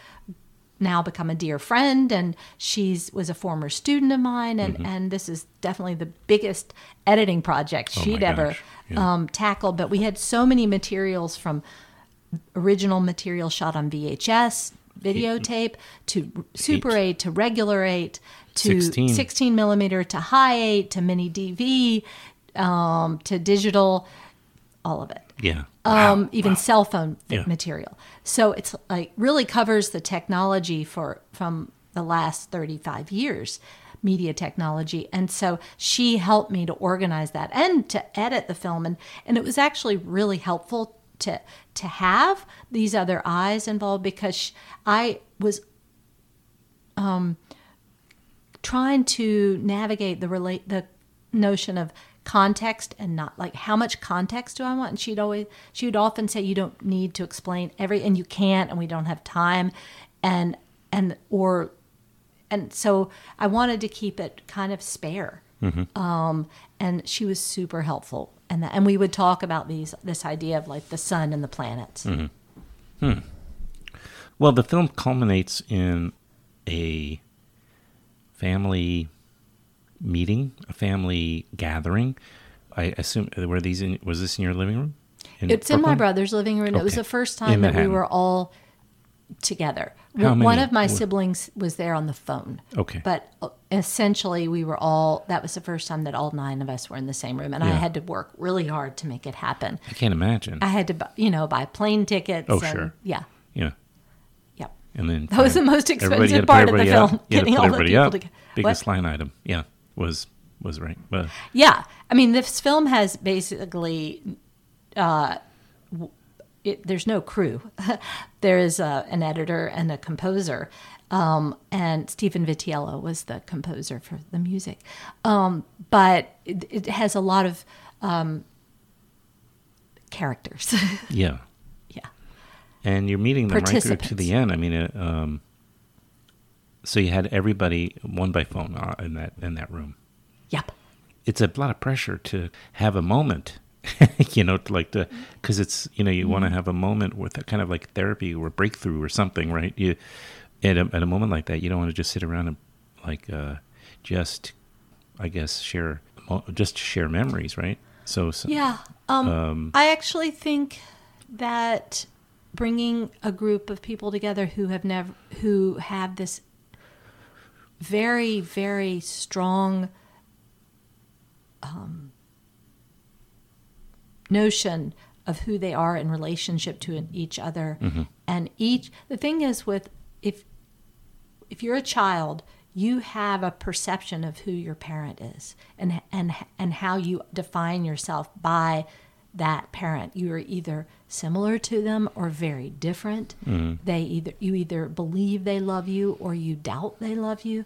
now become a dear friend and she's was a former student of mine and Mm-hmm. and this is definitely the biggest editing project Oh she'd ever yeah. um, tackled but we had so many materials from original material shot on VHS videotape to Super 8 to regular 8 to 16. 16, millimeter to high 8 to mini DV um, to digital, all of it. Yeah. Um, even cell phone Yeah. material. So it's like really covers the technology for from the last 35 years media technology and so she helped me to organize that and to edit the film and and it was actually really helpful to to have these other eyes involved because sh- I was um trying to navigate the relate the notion of context and not like how much context do I want and she'd always she would often say you don't need to explain every and you can't and we don't have time and and or and so I wanted to keep it kind of spare Mhm. um and she was super helpful and that and we would talk about these this idea of like the sun and the planets Mhm. Hmm. Well, the film culminates in a family meeting, a family gathering. I assume were these in, was this in your living room? In it's in my brother's living room. It was the first time that we were all together. How One many? of my siblings was there on the phone. Okay. But uh, essentially, we were all, that was the first time that all nine of us were in the same room. And I had to work really hard to make it happen. I can't imagine. I had to, you know, buy plane tickets. Oh, and, sure. Yeah. yeah. Yep. And then That was the most expensive you had to put part of the film, up. You had to getting all the people together. Biggest What? line item. Yeah. Was was right. But Yeah, I mean, this film has basically, uh, it, there's no crew. there is uh, an editor and a composer, um, and Stephen Vitiello was the composer for the music. Um, but it, it has a lot of um, characters. yeah. Yeah. And you're meeting them right through to the end. I mean, uh, um, so you had everybody one by phone uh, in that in that room. Yep. It's a lot of pressure to have a moment, you know, to like to because it's you know you want to have a moment with a kind of like therapy or breakthrough or something, right? You at a, at a moment like that, you don't want to just sit around and like uh, just I guess share just share memories, right? So, so Yeah. Um, Um, I actually think that bringing a group of people together who have never, who have this very, very strong um, notion of who they are in relationship to each other, Mhm. and each. The thing is, with if if you're a child, you have a perception of who your parent is and and and how you define yourself by that parent. You are either similar to them or very different. Mhm. They either you either believe they love you or you doubt they love you,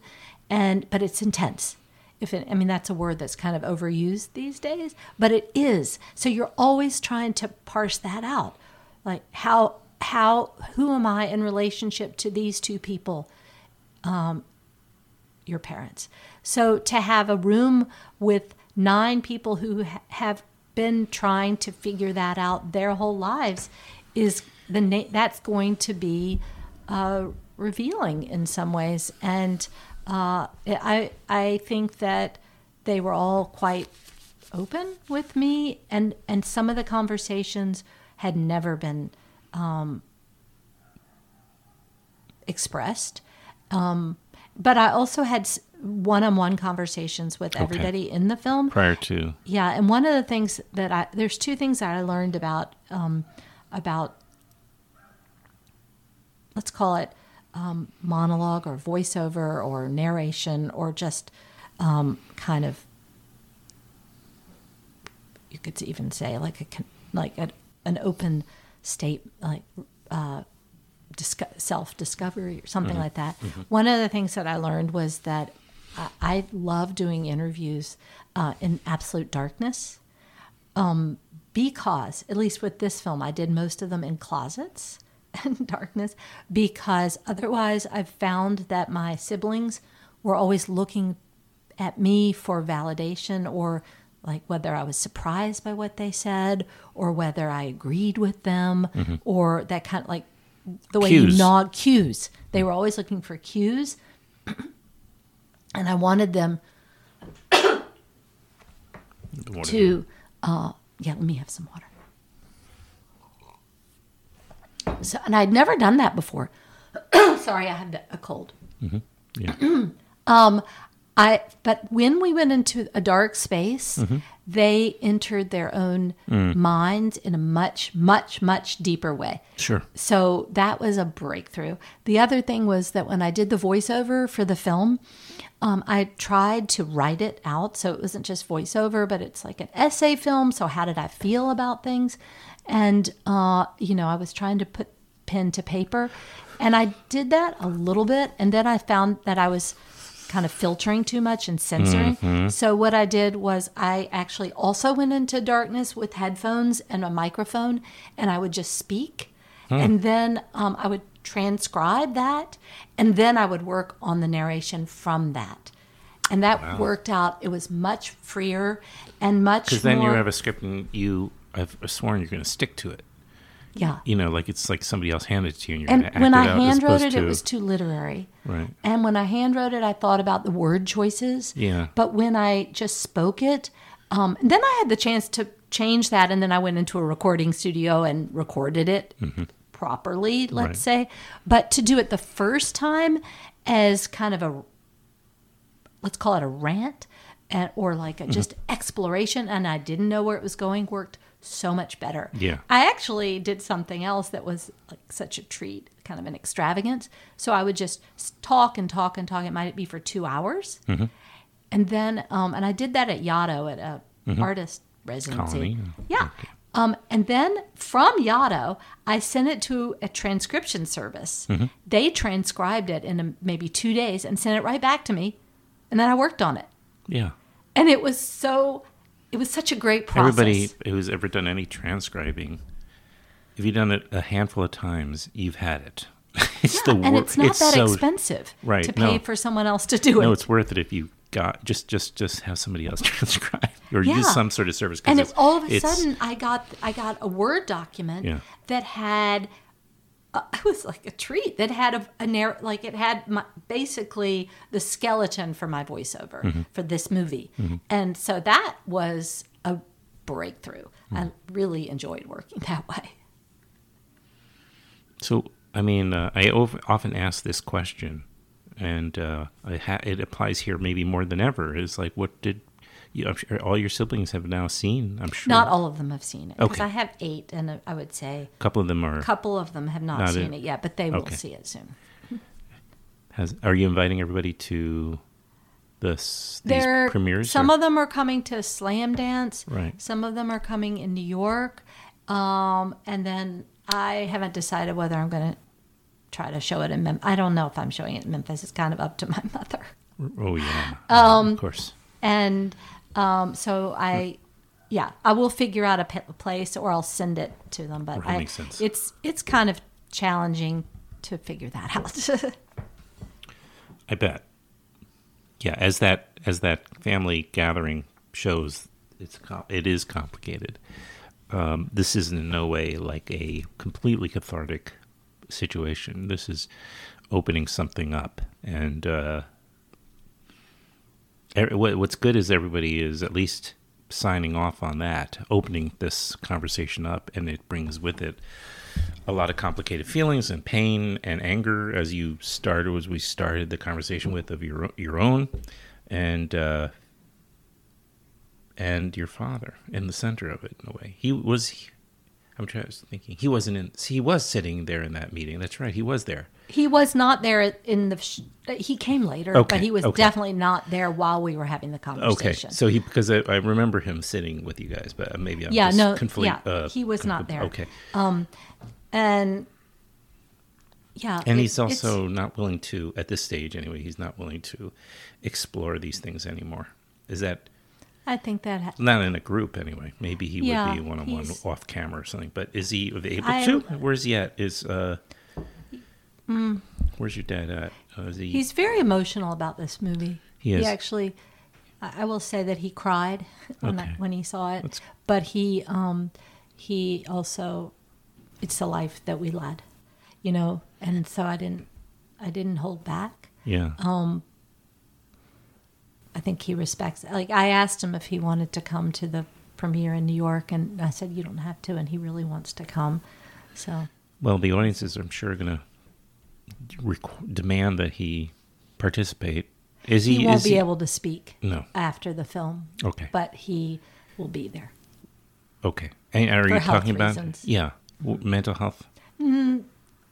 and but it's intense. If it, I mean that's a word that's kind of overused these days, but it is. So you're always trying to parse that out, like how how who am I in relationship to these two people? um, your parents. So to have a room with nine people who ha- have been trying to figure that out their whole lives is the na- that's going to be uh, revealing in some ways, and uh, I I think that they were all quite open with me, and and some of the conversations had never been um, expressed. Um, but I also had one-on-one conversations with Okay. everybody in the film prior to yeah, and one of the things that I there's two things that I learned about um, about let's call it um, monologue or voiceover or narration or just um, kind of you could even say like a like a, an open state like uh, disco- self discovery or something Mhm. like that. Mhm. One of the things that I learned was that I, love doing interviews uh, in absolute darkness um, because, at least with this film, I did most of them in closets and darkness because otherwise I've found that my siblings were always looking at me for validation or like whether I was surprised by what they said or whether I agreed with them Mhm. or that kind of like the way Cues. you nod cues. They were always looking for cues. and I wanted them to uh yeah, let me have some water. So and I'd never done that before. Sorry, I had a cold. Mhm. Yeah. Um, I but when we went into a dark space, Mhm. they entered their own Mm. minds in a much, much, much deeper way. Sure. So that was a breakthrough. The other thing was that when I did the voiceover for the film, um, I tried to write it out. So it wasn't just voiceover, but it's like an essay film. So how did I feel about things? And, uh, you know, I was trying to put pen to paper. And I did that a little bit. And then I found that I was kind of filtering too much and censoring. Mhm. So what I did was I actually also went into darkness with headphones and a microphone, and I would just speak, Hmm. and then um, I would transcribe that, and then I would work on the narration from that, and that Wow. worked out. It was much freer and much Because then more. you have a script and you have sworn you're going to stick to it. Yeah. You know, like it's like somebody else handed it to you and you're and to when I it out hand wrote opposed it, it was too literary. Right. And when I hand wrote it, I thought about the word choices. Yeah. But when I just spoke it, um, then I had the chance to change that, and then I went into a recording studio and recorded it properly, let's Mm-hmm. Right. say. But to do it the first time as kind of a let's call it a rant and, or like a Mm-hmm. just exploration and i didn't know where it was going worked so much better Yeah. i actually did something else that was like such a treat kind of an extravagance so i would just talk and talk and talk it might be for two hours Mm-hmm. and then um, and i did that at Yaddo at a artist residency Mm-hmm. Colony. yeah um, and then from Yaddo, I sent it to a transcription service. Mm-hmm. They transcribed it in a, maybe two days and sent it right back to me. And then I worked on it. Yeah. And it was so, it was such a great process. Everybody who's ever done any transcribing, if you've done it a handful of times, you've had it. it's the and it's not that so, expensive Right, to pay no. for someone else to do No, it. No, it's worth it if you got just just just have somebody else transcribe or Yeah. use some sort of service. and it's- all of a sudden, I got I got a Word document Yeah. that had uh, it was like a treat that had a, a narr- like it had my, basically the skeleton for my voiceover Mm-hmm. for this movie, and so that was a breakthrough. Mm. I really enjoyed working that way. So, I mean, uh, I ov- often ask this question, and uh, I ha- it applies here maybe more than ever. Is like, what did you, I'm sure all your siblings have now seen? I'm sure Not all of them have seen it because Okay. I have eight, and I would say a couple of them are. a couple of them have not, Not seen in- it yet, but they will Okay. see it soon. Has, are you inviting everybody to this these There, premieres? some or- of them are coming to Slamdance. Right. Some of them are coming in New York, um, and then I haven't decided whether I'm going to try to show it in Memphis. I don't know if I'm showing it in Memphis. It's kind of up to my mother, Oh yeah, Um, of course. and um, so I, yeah, I will figure out a place or I'll send it to them. But I, makes sense. it's it's kind of challenging to figure that out. I bet. Yeah, as that as that family gathering shows, it's it is complicated. Um, this is in no way like a completely cathartic situation. This is opening something up, and uh, what- what's good is everybody is at least signing off on that, opening this conversation up, and it brings with it a lot of complicated feelings and pain and anger as you started as we started the conversation with of your your own and uh, and your father in the center of it in a way he was I'm was thinking he wasn't in he was sitting there in that meeting that's right he was there he was not there in the. Sh- he came later, Okay, but he was okay. definitely not there while we were having the conversation. okay so he because I, I remember him sitting with you guys but maybe I'm Yeah, just no, yeah, uh, he was not there. okay um, and yeah, and it- he's also not willing to at this stage anyway he's not willing to explore these things anymore is that I think that ha- not in a group anyway maybe he Yeah, would be one-on-one off camera or something but is he able I- to where's he at is uh where's your dad at uh, he Mm. he's very emotional about this movie. He is. actually, I I will say that he cried when Okay. when he saw it, That's- but he um, he also it's the life that we led, you know, and so I didn't I didn't hold back. yeah Um, I think he respects. Like I asked him if he wanted to come to the premiere in New York, and I said you don't have to, and he really wants to come. So well the audiences i'm sure are going to requ- demand that he participate is he, he, won't be he- able to speak no after the film, okay but he will be there. okay and are For you talking about reasons. yeah w- mental health Mm,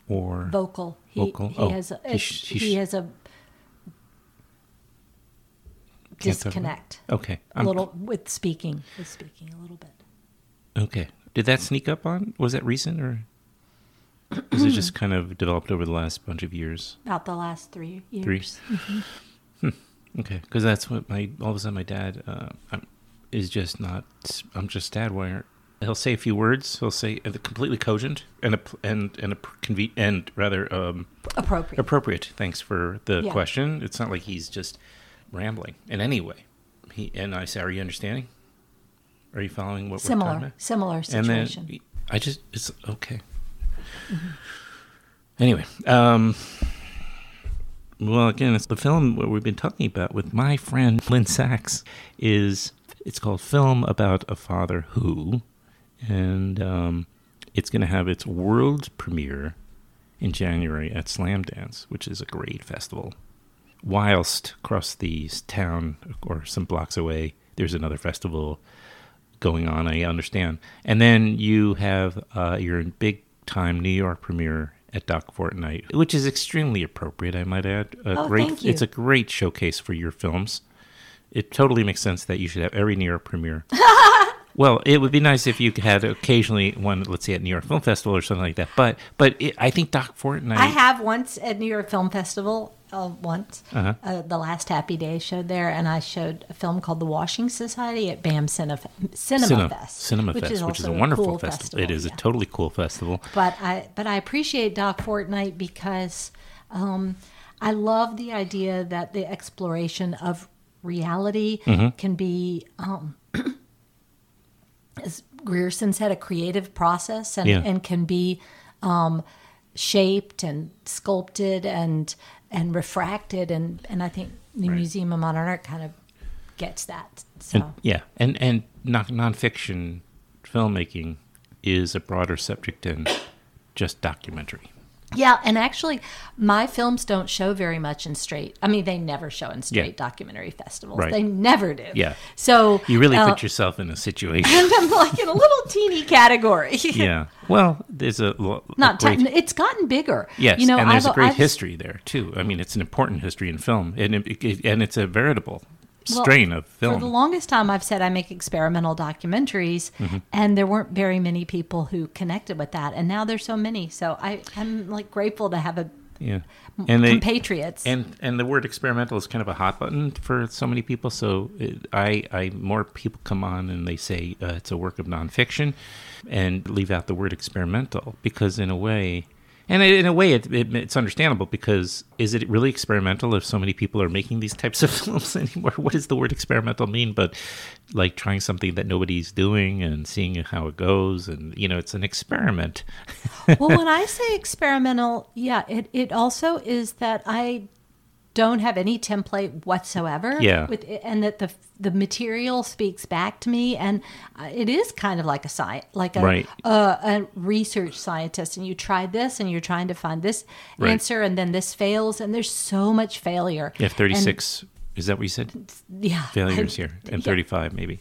or vocal. He, Vocal? he Oh, has a, he sh- he he has a Can't talk about- disconnect okay a I'm- little with speaking. With speaking a little bit. Okay. Did that sneak up on? Was that recent or is it just kind of developed over the last bunch of years? About the last three years. Three. years. Okay, because that's what my all of a sudden my dad uh, I'm, is just not. I'm just dad. Aren't he'll say a few words? He'll say uh, completely cogent and a, and and a conve- and rather um, Appropriate. appropriate. Thanks for the Yeah. question. It's not like he's just rambling in any way. He and I say, "Are you understanding? Are you following what we're talking Similar, about?" similar And situation. then I just it's okay. Anyway, um, well, again, it's the film what we've been talking about with my friend Lynne Sachs is It's called Film About a Father Who, and um, it's going to have its world premiere in January at Slamdance, which is a great festival. Whilst across the town or some blocks away, there's another festival going on. I understand, and then you have uh, your big time New York premiere at Doc Fortnight, which is extremely appropriate, I might add. A Oh, great, thank you. It's a great showcase for your films. It totally makes sense that you should have every New York premiere. well, it would be nice if you had occasionally one, let's say at New York Film Festival or something like that. But but it, I think Doc Fortnight. I have once at New York Film Festival. Uh, once, Uh-huh. uh, the last Happy Day showed there, and I showed a film called The Washing Society at BAM Cinema, Cinema Cinema, Fest, Cinema which Fest, is which is a wonderful cool festival. It is yeah. a totally cool festival. but I but I appreciate Doc Fortnight because um, I love the idea that the exploration of reality Mhm. can be, um, as Grierson said, a creative process and, Yeah. and can be um, shaped and sculpted and and refracted and and I think the Right. Museum of Modern Art kind of gets that. So And, yeah, and and non nonfiction filmmaking is a broader subject than just documentary. Yeah, and actually, my films don't show very much in straight. I mean, they never show in straight documentary festivals. Right. They never do. Yeah. So You really uh, put yourself in a situation. and I'm like in a little teeny category. yeah. Well, there's a a Not great, te- it's gotten bigger. Yes, you know, and there's I've- a great I've- history there too. I mean, it's an important history in film, and it, it- and it's a veritable well, strain of film. For the longest time, I've said I make experimental documentaries, Mhm. and there weren't very many people who connected with that, and now there's so many. So I, I'm like grateful to have a yeah, and they, compatriots. and and the word experimental is kind of a hot button for so many people. So it, I, I more people come on and they say uh, it's a work of nonfiction, and leave out the word experimental because in a way. And in a way, it, it, it's understandable because is it really experimental if so many people are making these types of films anymore? What does the word experimental mean? But like trying something that nobody's doing and seeing how it goes, and you know, it's an experiment. well, when I say experimental, yeah, it, it also is that I don't have any template whatsoever. Yeah. With and that the the material speaks back to me, and uh, it is kind of like a science, like a Right. a, a research scientist, and you try this, and you're trying to find this Right. answer, and then this fails, and there's so much failure. You have 36. is that what you said? Yeah. Failures here. And Yeah. 35, maybe.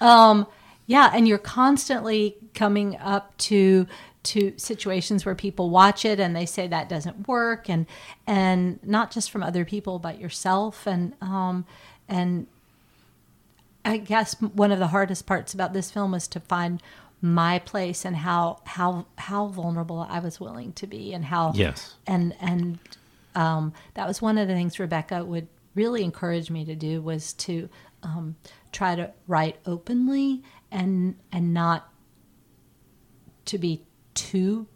um, yeah, and you're constantly coming up to to situations where people watch it and they say that doesn't work, and and not just from other people but yourself, and um, and I guess one of the hardest parts about this film was to find my place and how how how vulnerable I was willing to be, and how Yes. and and um, that was one of the things Rebecca would really encourage me to do was to um, try to write openly and and not to be too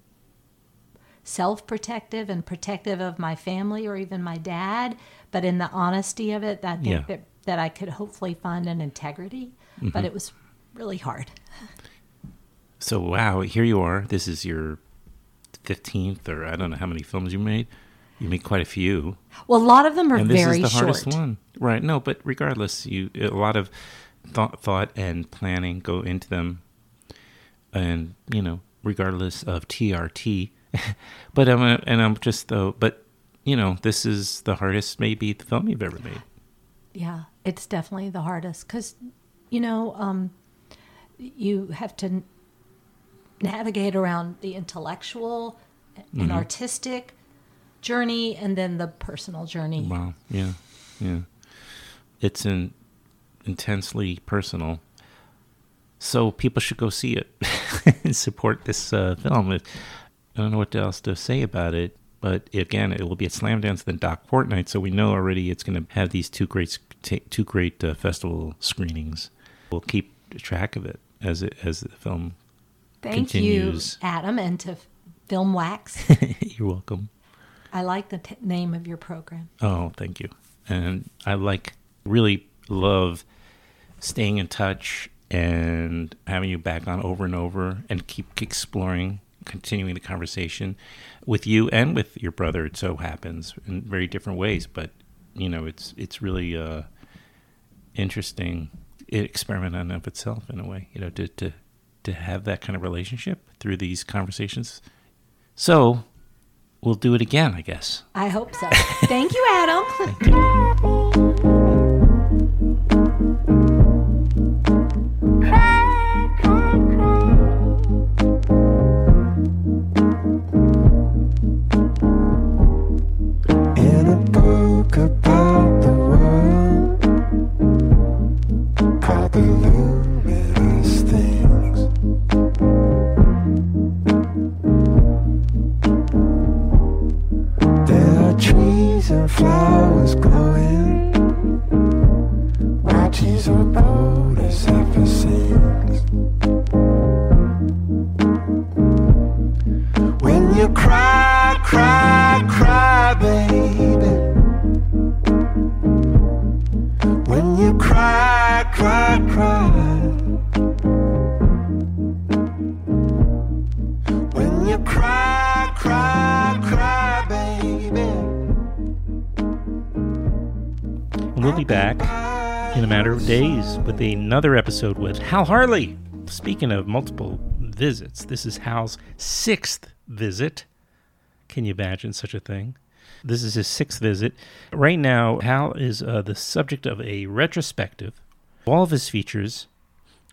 self-protective and protective of my family or even my dad but in the honesty of it I think Yeah. that, that I could hopefully find an integrity but Mhm. it was really hard So, wow, here you are. This is your 15th, or I don't know how many films you made. You made quite a few. well a lot of them are and this very is the short hardest one. Right. No, but regardless, you a lot of thought, thought and planning go into them. And, you know, regardless of TRT. but I'm, uh, and I'm just, though, but, you know, this is the hardest, maybe, the film you've ever made. Yeah, it's definitely the hardest because, you know, um, you have to navigate around the intellectual and Mhm. artistic journey and then the personal journey. Wow. Yeah. Yeah. It's an intensely personal. So people should go see it and support this uh, film. I don't know what else to say about it, but again, it will be at Slamdance then Doc Fortnight, so we know already it's going to have these two great two great uh, festival screenings. We'll keep track of it as it as the film Thank continues. you, Adam, and to Film Wax. You're welcome. I like the t- name of your program. Oh, thank you. And I like, really love staying in touch and having you back on over and over and keep exploring, continuing the conversation with you and with your brother. It so happens in very different ways, but you know, it's it's really uh, interesting. experiment on of itself in a way, you know, to to to have that kind of relationship through these conversations. So we'll do it again, I guess. I hope so. Thank you, Adam. In with another episode with Hal Hartley. Speaking of multiple visits, this is Hal's sixth visit. Can you imagine such a thing? This is his sixth visit. Right now, Hal is uh, the subject of a retrospective. All of his features,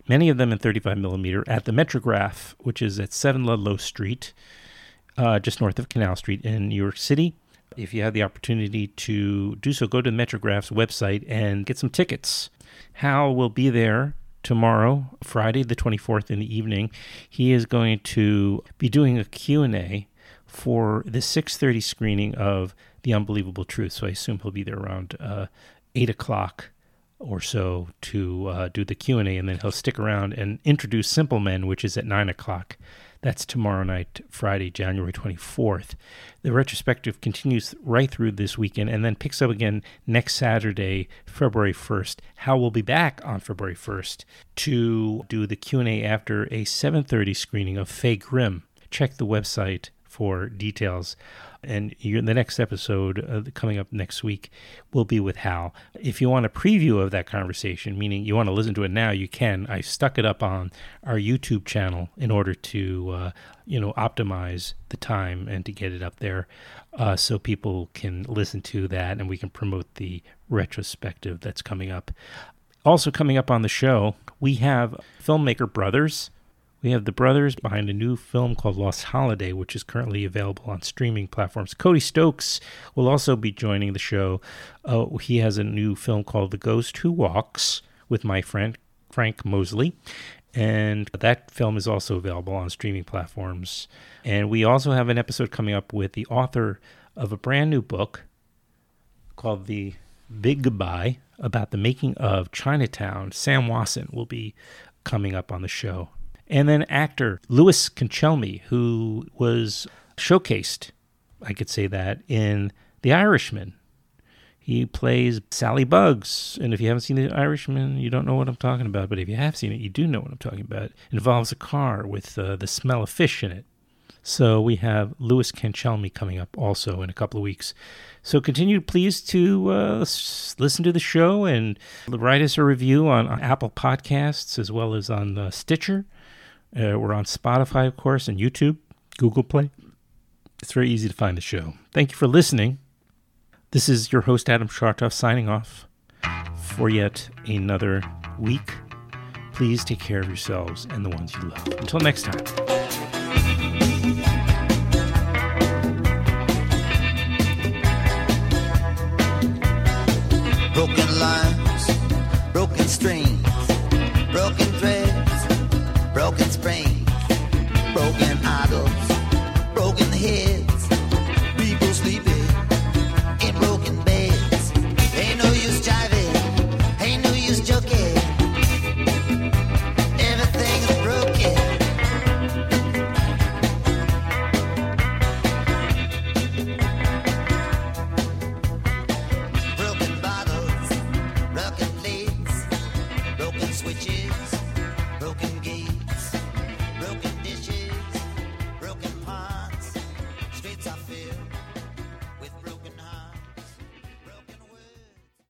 many of them in 35 millimeter, at the Metrograph, which is at 7 Ludlow Street, uh, just north of Canal Street in New York City. If you have the opportunity to do so, go to the Metrograph's website and get some tickets. Hal will be there tomorrow, Friday the 24th in the evening. He is going to be doing a Q&A for the 6.30 screening of The Unbelievable Truth. So I assume he'll be there around uh, 8 o'clock or so to uh, do the q&a and then he'll stick around and introduce simple men which is at 9 o'clock that's tomorrow night friday january 24th the retrospective continues right through this weekend and then picks up again next saturday february 1st hal will be back on february 1st to do the q&a after a 7.30 screening of Fay Grim. Check the website for details and the next episode uh, coming up next week will be with Hal. If you want a preview of that conversation, meaning you want to listen to it now, you can. I stuck it up on our YouTube channel in order to, uh, you know, optimize the time and to get it up there, uh, so people can listen to that and we can promote the retrospective that's coming up. Also coming up on the show, we have filmmaker brothers. We have the brothers behind a new film called Lost Holiday, which is currently available on streaming platforms. Cody Stokes will also be joining the show. Uh, he has a new film called The Ghost Who Walks with my friend Frank Mosley. And that film is also available on streaming platforms. And we also have an episode coming up with the author of a brand new book called The Big Goodbye about the making of Chinatown. Sam Wasson will be coming up on the show. And then actor Louis Cancelmi, who was showcased, I could say that, in The Irishman. He plays Sally Bugs. And if you haven't seen The Irishman, you don't know what I'm talking about. But if you have seen it, you do know what I'm talking about. It involves a car with uh, the smell of fish in it. So we have Louis Cancelmi coming up also in a couple of weeks. So continue, please, to uh, listen to the show and write us a review on Apple Podcasts as well as on uh, Stitcher. Uh, we're on Spotify, of course, and YouTube, Google Play. It's very easy to find the show. Thank you for listening. This is your host, Adam Schartoff, signing off for yet another week. Please take care of yourselves and the ones you love. Until next time.